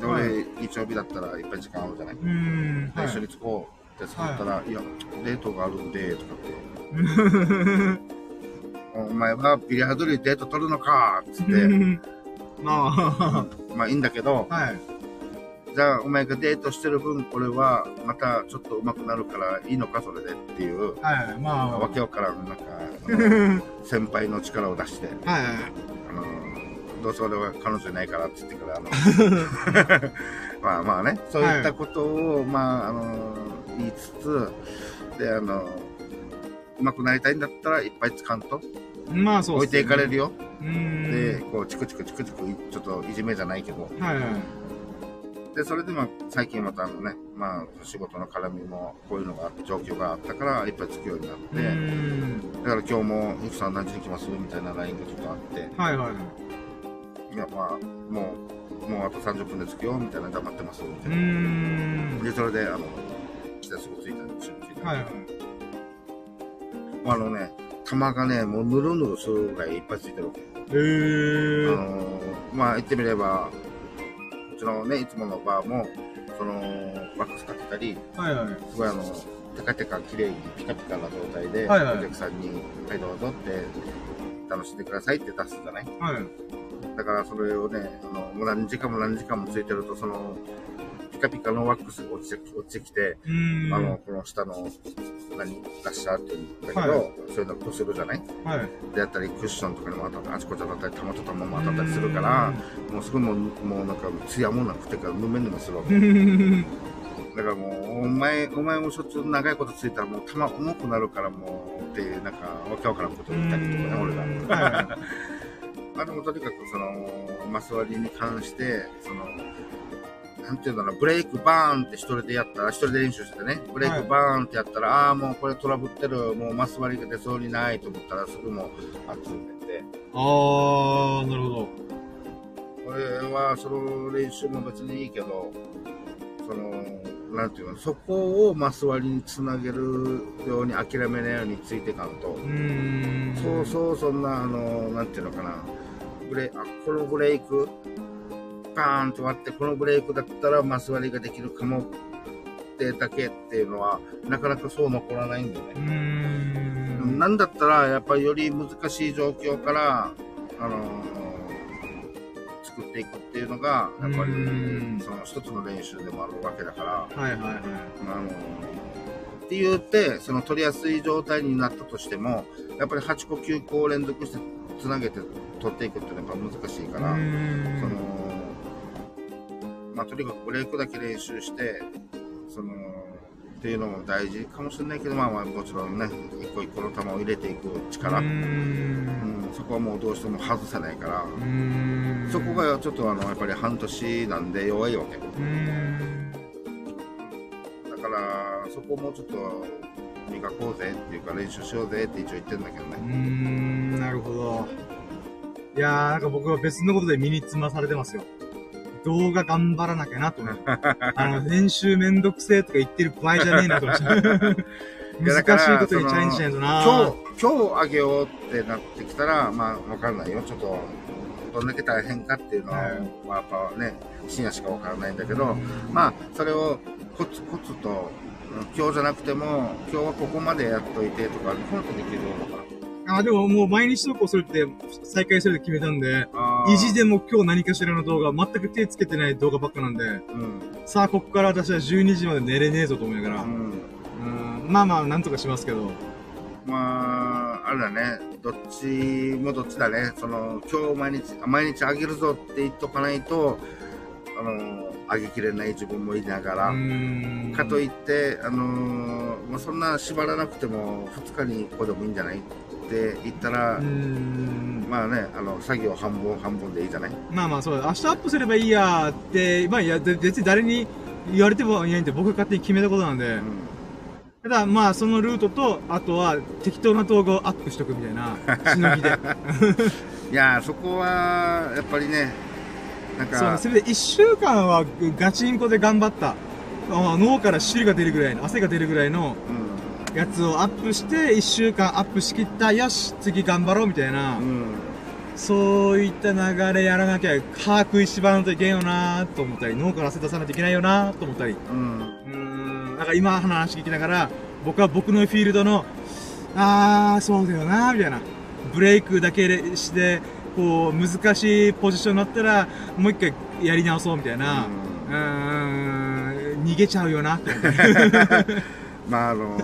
てはい俺日曜日だったらいっぱい時間あるじゃない？うーん。で一緒に着こうって誘ったら、い、や、デートがあるんで、とかって、はい。お前はビリヤードでデート取るのかっつって、[laughs] [laughs] まあ、まあいいんだけど、はい。じゃあお前がデートしてる分、俺はまたちょっと上手くなるからいいのか、それでっていう、はい。まあ、わけわからん、なんか、先輩の力を出して、はい。あの、どうせ俺は彼女いないからって言ってから、あの、[laughs] まあまあね、そういったことを、まあ、あの、言いつつ、で、あの、上手くなりたいんだったらいっぱいつかんと、まあ、そう置いていかれるよ。で、こう、チクチクチクチク、ちょっといじめじゃないけど、はいはい。で、それでまあ、最近またあのね、まあ、仕事の絡みも、こういうのがあって、状況があったから、いっぱいつくようになっうて、ーん。だから今日も、ゆきさん何時に来ます？みたいな LINE がちょっとあって、はいはい。いや、まあ、もう、もうあと30分で着くよ、みたいな、黙ってます、みたいな。ん。で、それで、あの、来てすぐ着いたんで、一緒に着いたはいはい。あのね、玉がね、もうぬるぬるするぐらいいっぱいついてるわけ。へあー。のーまあ言ってみれば、うちのね、いつものバーも、その、ワックスかけたり、はいはい。すごいあの、テカテカ綺麗にピカピカな状態で、はいはいお客さんに、はいどうぞって、楽しんでくださいって出すじゃない？はい。だからそれをね、あの、もう何時間も何時間もついてると、その、ピカピカのワックスが落ちて落ちてきて。あの、この下の、何、ラッシャーっていうんだけど、はいそういうのこするじゃない？はい。であったり、クッションとかにも当たあちこち当たったり、玉と玉も当たったりするから、もうすごいもう、もうなんか、ツヤもなくてか、ぬめぬめするわけ。[laughs] だからもう、お前、お前もしょっちゅう長いことついたらもう玉重くなるからもう、ってなんか、わけわからんこと言ったりとかね、俺が。はいはい。[laughs] まあでもとにかくその、マス割りに関して、その、なんていうんだろう、ブレイクバーンって一人でやったら、一人で練習してね、ブレイクバーンってやったら、ああ、もうこれトラブってる、もうマス割りが出そうにないと思ったら、すぐもう、あっつめて、あー、なるほど。これはその練習も別にいいけど、その、なんていうの、そこをマス割りにつなげるように諦めないようについていかんと、うーん。そうそう、そんな、あの、なんていうのかな、ブレあこのブレイク、バーンと割って、このブレイクだったらマス割りができるかもってだけっていうのは、なかなかそう残らないんだようーね。ん。なんだったら、やっぱりより難しい状況から、あの作っていくっていうのが、やっぱりうん、その一つの練習でもあるわけだから、はいはいはい。あのって言って、その取りやすい状態になったとしても、やっぱり8個9個を連続してつなげて取っていくっていうのが難しいから、その、まあ、とにかくブレイクだけ練習して、その、っていうのも大事かもしれないけど、まあまあもちろんね、一個一個の球を入れていく力、うんん。そこはもうどうしても外せないから。そこがちょっとあの、やっぱり半年なんで弱いわけ。だから、そこをもうちょっと磨こうぜっていうか練習しようぜって一応言ってんだけどね。ん、なるほど。いやー、なんか僕は別のことで身につまされてますよ。動画頑張らなきゃなと思って。[laughs] あの、編集めんどくせえとか言ってる場合じゃねえなと思って。[laughs] 難しいことにチャレンジしないとな今日、今日あげようってなってきたら、まあわかんないよ。ちょっと、どんだけ大変かっていうのは、はいまあやっぱね、深夜しかわからないんだけど、まあ、それをコツコツと、うん今日じゃなくても、今日はここまでやっといてとか、このとできるのかあ、でももう毎日投稿するって再開するって決めたんで、意地でも今日何かしらの動画、全く手つけてない動画ばっかなんで、うん。さあ、ここから私は12時まで寝れねえぞと思いながら、うん。うん、まあまあ、なんとかしますけど、まあ、あれだね、どっちもどっちだね。その、今日毎日、毎日あげるぞって言っとかないと、あの、あげきれない自分もいながら、ん。かといって、あのーまあ、そんな縛らなくても、2日に1個でもいいんじゃない？って言ったら、まあね、あの、作業半分半分でいいじゃない？まあまあそうだ、明日アップすればいいやーって、まあいや、で別に誰に言われてもいないんで、僕が勝手に決めたことなんで、うん。ただまあそのルートと、あとは適当な動画をアップしとくみたいな、しのぎで。[laughs] いやー、そこは、やっぱりね、なんか、そうね、それで1週間はガチンコで頑張った。あ脳から汁が出るぐらいの、汗が出るぐらいのやつをアップして、1週間アップしきった、よし、次頑張ろうみたいな、うん。うん。そういった流れやらなきゃ、歯食いしばらんといけんよなーと思ったり、脳から汗出さないといけないよなーと思ったり。うん。うーん、なんか今話聞きながら、僕は僕のフィールドの、あー、そうだよなーみたいな。ブレイクだけでして、こう、難しいポジションになったら、もう一回やり直そうみたいな。うーん、逃げちゃうよなって思って。[laughs] まああの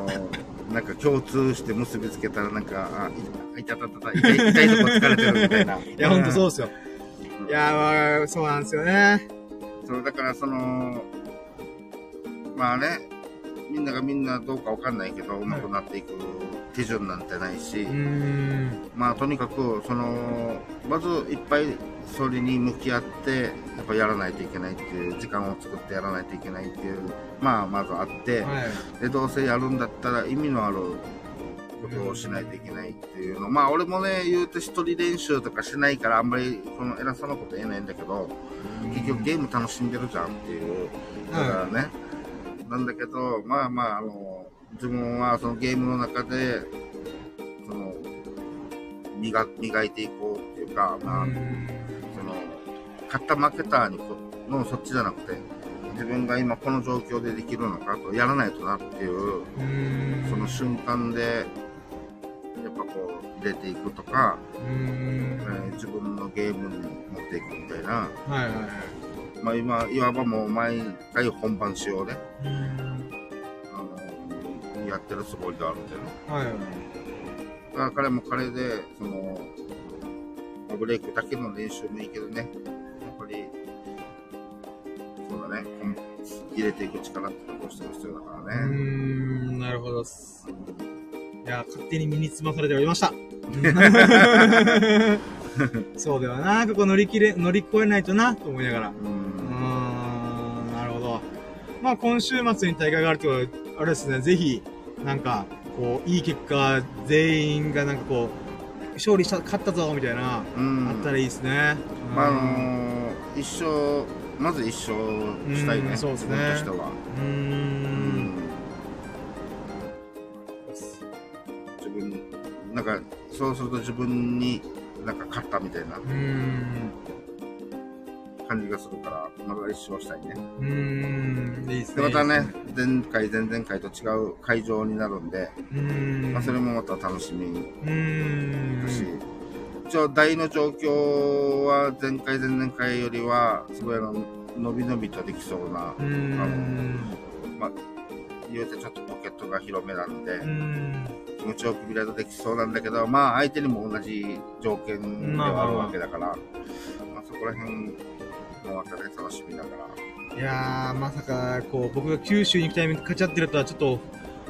なんか共通して結びつけたらなんか、あ、いたたたた、痛い [laughs] 痛いとこ疲れてるみたいな。いいや、ほんとそうですよ。いやー、まあそうなんですよね。そう、だからその、まあね、みんながみんなどうかわかんないけど、上手くなっていく手順なんてないし。まあとにかく、その、まずいっぱいそれに向き合って、ぱやらないといけないっていう、時間を作ってやらないといけないっていう、まあまずあって、はい。で、どうせやるんだったら意味のあることをしないといけないっていうの。まあ俺もね、言うて一人練習とかしないからあんまりこの偉そうなこと言えないんだけど、結局ゲーム楽しんでるじゃんっていう。だからね。なんだけど、まあまあ、あの、自分はそのゲームの中で、磨磨いていこうっていうか、まあ、うんその、勝った負けたにこのそっちじゃなくて、自分が今この状況でできるのかと、やらないとなっていう、うん。その瞬間で、やっぱこう、入れていくとか、うん。えー自分のゲームに持っていくみたいな、はいはいはい。まあ今、いわばもう毎回本番仕様で、うん。あの、やってるつもりであるんだよね。はいはい。彼も彼で、その、まあブレイクだけの練習もいいけどね、そうだね、入れていく力ってどうしても必要だかうらね。んなるほどっすいや勝手に身につまされておりました [laughs] そうではなここ乗り切れ乗り越えないとなと思いながらう。うんーんなるほど。まあ、今週末に大会があると、あれですね、ぜひ、なんか、こう、いい結果、全員がなんかこう、勝利した、勝ったぞ、みたいな、うん。あったらいいですね。まあ、あうんのー一生、まず一生したいね。うんそうですね自分としては。うん自分、なんか、そうすると自分になんか勝ったみたいな。感じがするから、まだ一生したいね。うーん。いいですで、ね。またね前回、前々回と違う会場になるんで、うーん。まあ、それもまた楽しみ。だし、台の状況は前回、前々回よりは、すごいあの、伸び伸びとできそうなうー、ん。言うてちょっとポケットが広めなんで。気持ちよくビラードできそうなんだけど、まあ、相手にも同じ条件ではあるわけだから、まあ、そこら辺もまたね、楽しみながら。いやー、まさか、こう、僕が九州に行くタイミング勝ち合ってるとはちょっと、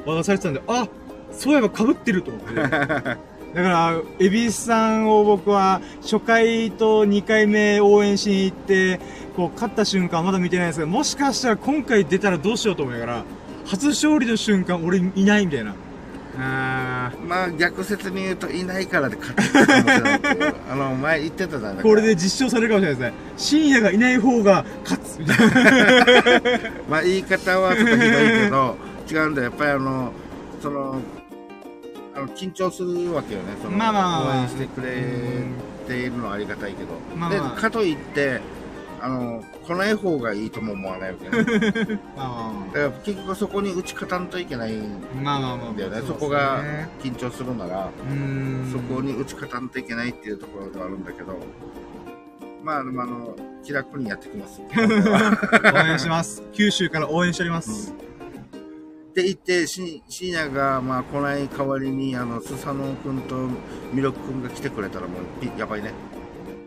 話がされてたんで、あそういえば被ってると思って。[laughs] だから、エビスさんを僕は、初回と2回目応援しに行って、こう、勝った瞬間はまだ見てないんですけど、もしかしたら今回出たらどうしようと思いながら、初勝利の瞬間、俺いないみたいな。あまあ、逆説に言うと、いないからで勝ってたかもしれない。あの、前言ってたじゃないーこれで実証されるかもしれないですね。深夜がいない方が勝つみたいな。[laughs] まあ、言い方はちょっとひどいけど、違うんだよ。やっぱりあの、その、あの緊張するわけよね。そのまあまあまあまあ応援してくれているのはありがたいけど。まあまあで、かといって、あの、来ない方がいいとも思わないわけね。[laughs] まあだから結局そこに打ち勝たんといけないんまあまあまあまあ。だよね。そこが緊張するなら、うーん。そこに打ち勝たんといけないっていうところがあるんだけど、まあ、でもあの、気楽にやってきます。[laughs] 応援します。九州から応援しております。って言って、し深夜が、まあ、来ない代わりに、あの、スサノオ君とミロ君が来てくれたらもう、ピやばいね。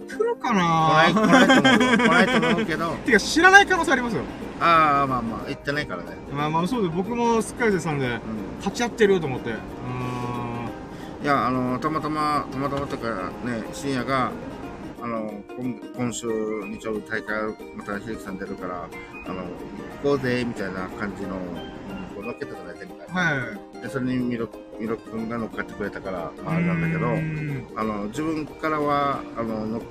来るか来ない、な来ないと思うよ。来ないと思うけど、[laughs] てか知らない可能性ありますよ。ああ、まあまあ、行ってないからね。まあまあそうです。僕もすっかりですなんで、うん。勝ち合ってると思って。うーん。いや、あの、たまたま、たまたまとかね、深夜が、あの、今今週、日曜日大会、また秀樹さん出るから、あの、行こうぜ、みたいな感じの、乗っけたじゃない、前回。はい。で、それにミロ、ミロ君が乗っかってくれたから、まあ、あれなんだけどあの、自分からは、あの、の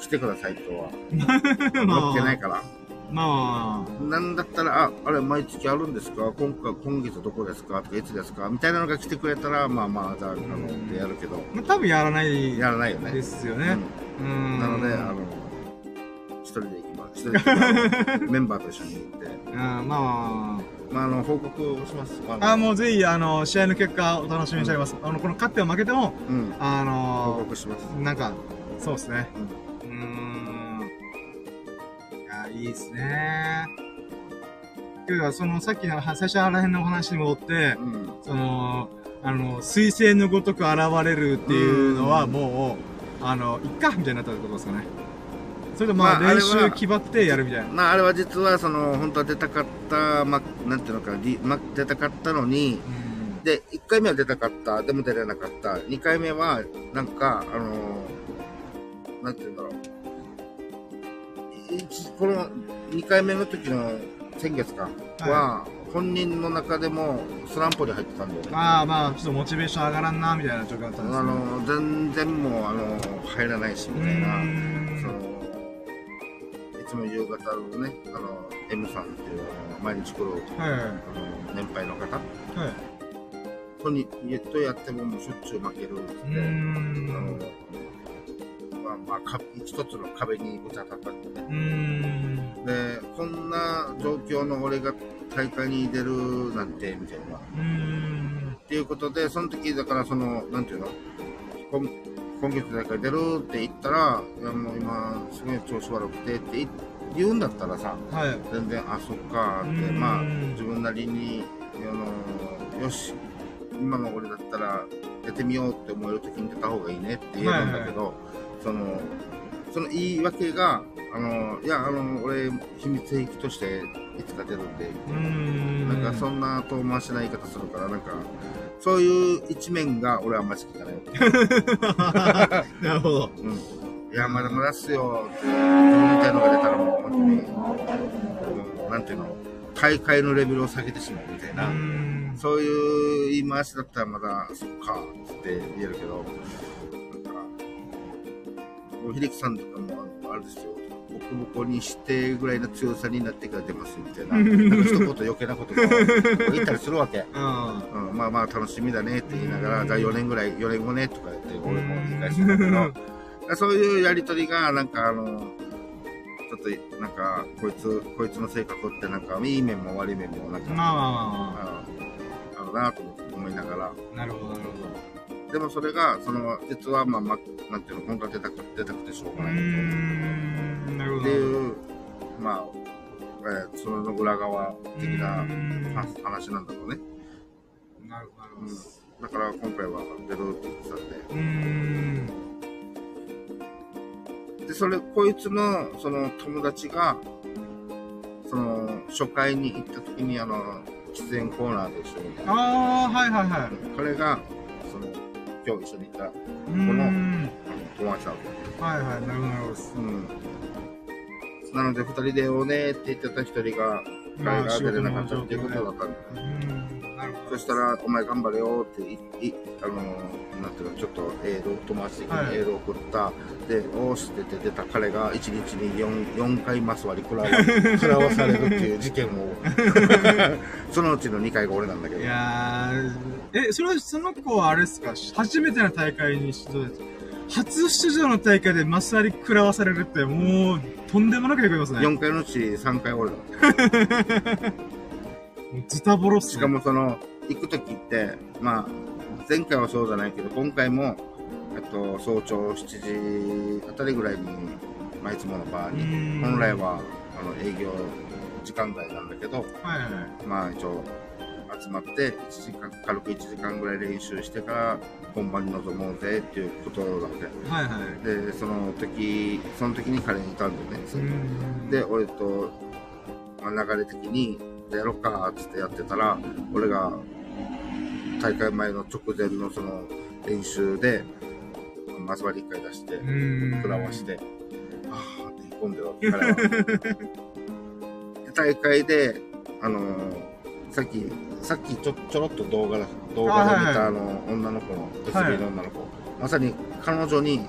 来てくださいとは、[laughs] ま乗っけないあ、から。まあ、なんだったら、あ、あれ、毎月あるんですか？今回、今月どこですか？とか、いつですか？みたいなのが来てくれたら、まあまあ、じゃあ、あの、でやるけど、まあ多分やらないやらないよね。ですよね。うんん。なので、あの、一人で行きます。一人で [laughs] メンバーと一緒に行って、うん、まあままあ、あの、報告をします。あ、あ、もうぜひ、あの、試合の結果お楽しみにしております。あの、この勝っても負けても、うん、あ報の告します。なんか、そうですね。うーん。いや、いいですね。けど、その、さっきの、は最初あらへんのお話に戻ってう、ん。その、あの、彗星のごとく現れるっていうのは、うんもう、あの、いっかみたいになったってことですかね。それとまあ、練は習決まってやるみたいな。まあ、あれは実は、その、本当は出たかった、まあ、なんていうのかま、出たかったのに、うんで、1回目は出たかった、でも出れなかった。2回目は、なんか、あのーなんていうんだろう。いこの2回目の時の先月か、は、本人の中でもスランプに入ってたんだよね。まあまあ、ちょっとモチベーション上がらんな、みたいな状況だったんですあね。のー全然もう、あのー入らないし、みたいな。その、いつも夕方のね、あの、M さんっていう、毎日来る、はいはいあの、年配の方はい。とに、とやってももうしょっちゅう負けるって、あの、まあまあ、か一つの壁にぶち当たったってね。で、こんな状況の俺が大会に出るなんて、みたいな。っていうことで、その時、だからその、なんていうの今今月大会出るって言ったら、いやもう今、すごい調子悪くてって言言うんだったらさ、はい。全然、あ、そっかって、うん。まあ、自分なりに、あの、よし、今の俺だったら、やってみようって思える時に出た方がいいねって言えるんだけど、その、その言い訳が、あの、いや、あの、俺、秘密兵器としていつか出るんで、んなんかそんな遠回しな言い方するから、なんか、そういう一面が俺はあんまり好きじゃない。[laughs] なるほどうん。いや、まだまだっすよって、みたいのが出たらもう本当に、なんていうの、大会のレベルを下げてしまうみたいうな、ーんそういう言い回しだったらまだ、そっか、って言えるけど、もう秀樹さんとかも、あれですよ、ボコボコにしてぐらいの強さになってから出ますみたいな、[laughs] なんか一言余計なことも言ったりするわけ。[laughs] うん。うん、まあまあ楽しみだねって言いながら、じゃあ4年ぐらい、4年後ねとか言って、俺も言い返すんだけど、そういうやりとりが、なんかあの、ちょっと、なんか、こいつ、こいつの性格ってなんか、いい面も悪い面も、なんか、まあるなと思いながら、あなるほどなるほでもそれが、その、実は、まあ、ま、なんていうの、本当は出たく出たくてしょうがないんなるほど。っていう、まあ、えーその裏側的な話なんだろうね。なるほど。なるほどだから今回は出るって言ってたん。で、うーん。で、それ、こいつの、その友達が、その、初回に行った時に、あの、喫煙コーナーで一緒に。ああはいはいはい。彼が、今日一緒に行った、あうーんの、友達なわけ。はいはいなるほどなるほどうん。なので、二人でおねって言ってた一人が、彼が出れなかったっていうことだったんだそしたら、お前頑張れよってい、い、あの、なんていうの、ちょっとエール、友達的にエールを送った。で、おーしって言って出た彼が一日に 4, 4回マス割り食らわ [laughs] 食らわされるっていう事件を、[laughs] そのうちの2回が俺なんだけどい。やーえそれはその子はあれですか？初めての大会に出場初出場の大会でマス割り食らわされるってもうとんでもなくへこみますね。4回のうち3回俺だ。[laughs] ズタボロっすね。しかもその、行くときって、まあ、前回はそうじゃないけど、今回も、えっと、早朝7時あたりぐらいに、まあ、いつものバーうに、ーん。本来は、あの、営業時間外なんだけど、はいはい。まあ一応集まって1時間軽く1時間ぐらい練習してから本番に臨もうぜっていうことなのではいはい。でその時その時に彼にいたんだよね、うーんで俺と、まあ、流れ的にやろっかっつってやってたら俺が大会前の直前のその練習でマス割り1回出して食らわしてああって引っ込んでるわけ [laughs] 彼は。で大会であのーさっきさっきちょちょろっと動画だ動画で見たあの女の子の SB の女の子、まさに彼女に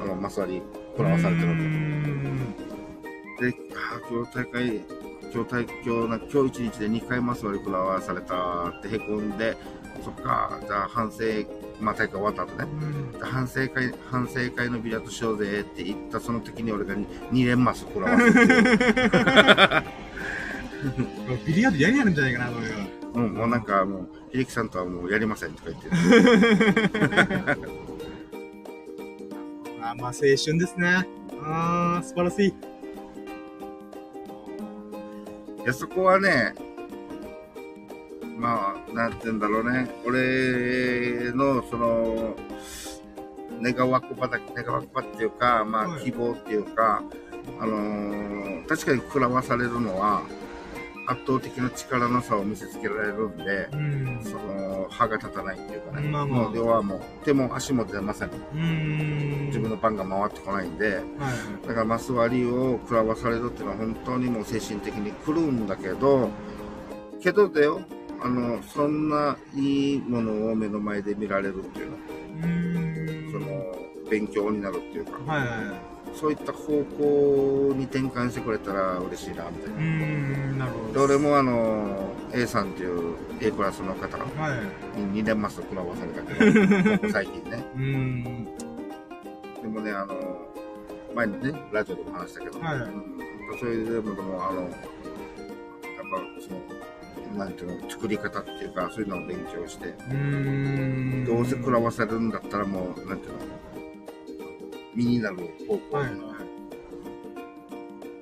あのマス割り食らわされてる。わけで、ああ、今日大会、今日大、今日、な今日一日で2回マス割り食らわされたってへこんで、そっか、じゃあ反省、まあ大会終わった後ね、反省会、反省会のビリヤードしようぜって言ったその時に俺が 2, 連マス食らわせて、[laughs] ビリヤードやりやるんじゃないかな、これは。うん、もうなんかもう、秀樹さんとはもうやりませんとか言って、[laughs] あまあ、青春ですね。あー、素晴らしい。いや、そこはね、まあ、なんて言うんだろうね。俺の、その、願わくばだ、願わくばっていうか、まあ、はい希望っていうか、あのー確かに食らわされるのは、圧倒的な力の差を見せつけられるんで、うん。その、歯が立たないっていうかね。まあまあもう、要はもう、手も足も出ません。ん。自分の番が回ってこないんで、はい。だからマス割りを食らわされるっていうのは本当にもう精神的に来るんだけど、けどだよ、あの、そんないいものを目の前で見られるっていうのうーん。その、勉強になるっていうか、はいはいはい。そういった方向に転換してくれたら嬉しいなみたいな。うーん、なるほでど。俺もあの A さんっていう A クラスの方はい。に2年マスコラボされたけど [laughs] 最近ねうーん。でもねあの前にねラジオでも話したけど、はいうんそういうのでもあのやっぱそのなんていうの作り方っていうかそういうのを勉強して。どうせ食らわせるんだったらもうなんていうの身になる方向はい。っ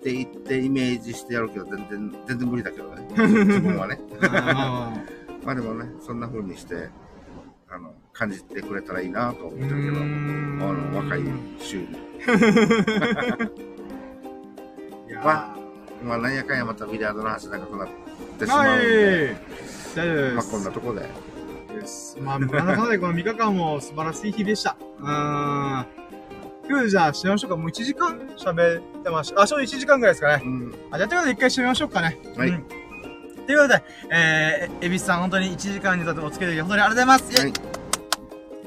て言ってイメージしてやるけど全然全然無理だけどね [laughs] 自分はねあまあでもね、そんな風にして、あの、感じてくれたらいいなと思ってるけど、ーあんの、若い衆に。[laughs] いやーままあ、なんやかんやまたビリヤードの話長くなってしまはいうんで、。大丈夫です。まあこんなとこで。です。まあ、なんだかんだでこの3日間も素晴らしい日でした。うーん。今日じゃあ、しましょうか。もう1時間喋ってました。あ、ちょうど1時間ぐらいですかね。うん。あ、じゃあ、ということで一回締めましょうかね。はいうんということで、えー、えびすさん本当に1時間にとってお付き合い本当にありがとうございます。はい。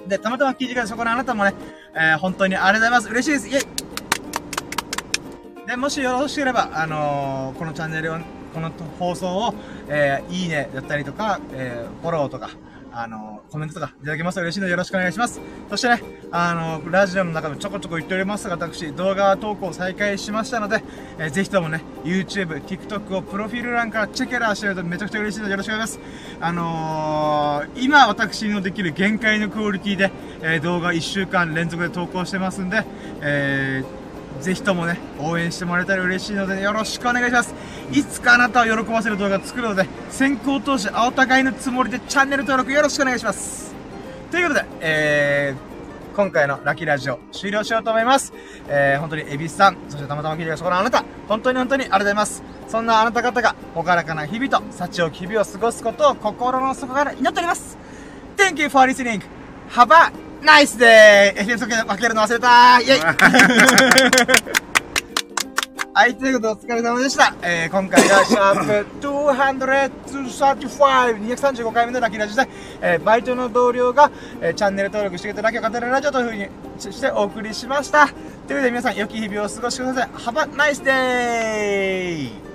で、たまたま聞いてくれたそこのあなたもね、えー、本当にありがとうございます。嬉しいです。イェイで、もしよろしければ、あのー、このチャンネルを、この放送を、えー、いいねだったりとか、えー、フォローとか、あの、コメントとかいただけますと嬉しいのでよろしくお願いします。そしてね、あの、ラジオの中でちょこちょこ言っておりますが、私、動画投稿再開しましたので、えー、ぜひともね、YouTube、TikTok をプロフィール欄からチェケラーしてるとめちゃくちゃ嬉しいのでよろしくお願いします。あのー、今私のできる限界のクオリティで、えー、動画1週間連続で投稿してますんで、えー、ぜひともね、応援してもらえたら嬉しいので、よろしくお願いします。いつかあなたを喜ばせる動画を作るので、先行投資、お互いのつもりでチャンネル登録よろしくお願いします。ということで、えー、今回のラッキーラジオ終了しようと思います。えー、本当にエビスさん、そしてたまたま聞いてそこのあなた、本当に本当にありがとうございます。そんなあなた方が、ほがらかな日々と、幸を日々を過ごすことを心の底から祈っております。Thank you for listening. Have a nice day! え、そけ分けるの忘れたイェイ [laughs] はい、ということでお疲れ様でした。えー、今回がシャープ235、235回目のラッキーラジオで、えー、バイトの同僚が、えー、チャンネル登録してくれたラッキーを語るラジオというふうにしてお送りしました。ということで皆さん、良き日々をお過ごしください。Have a nice day!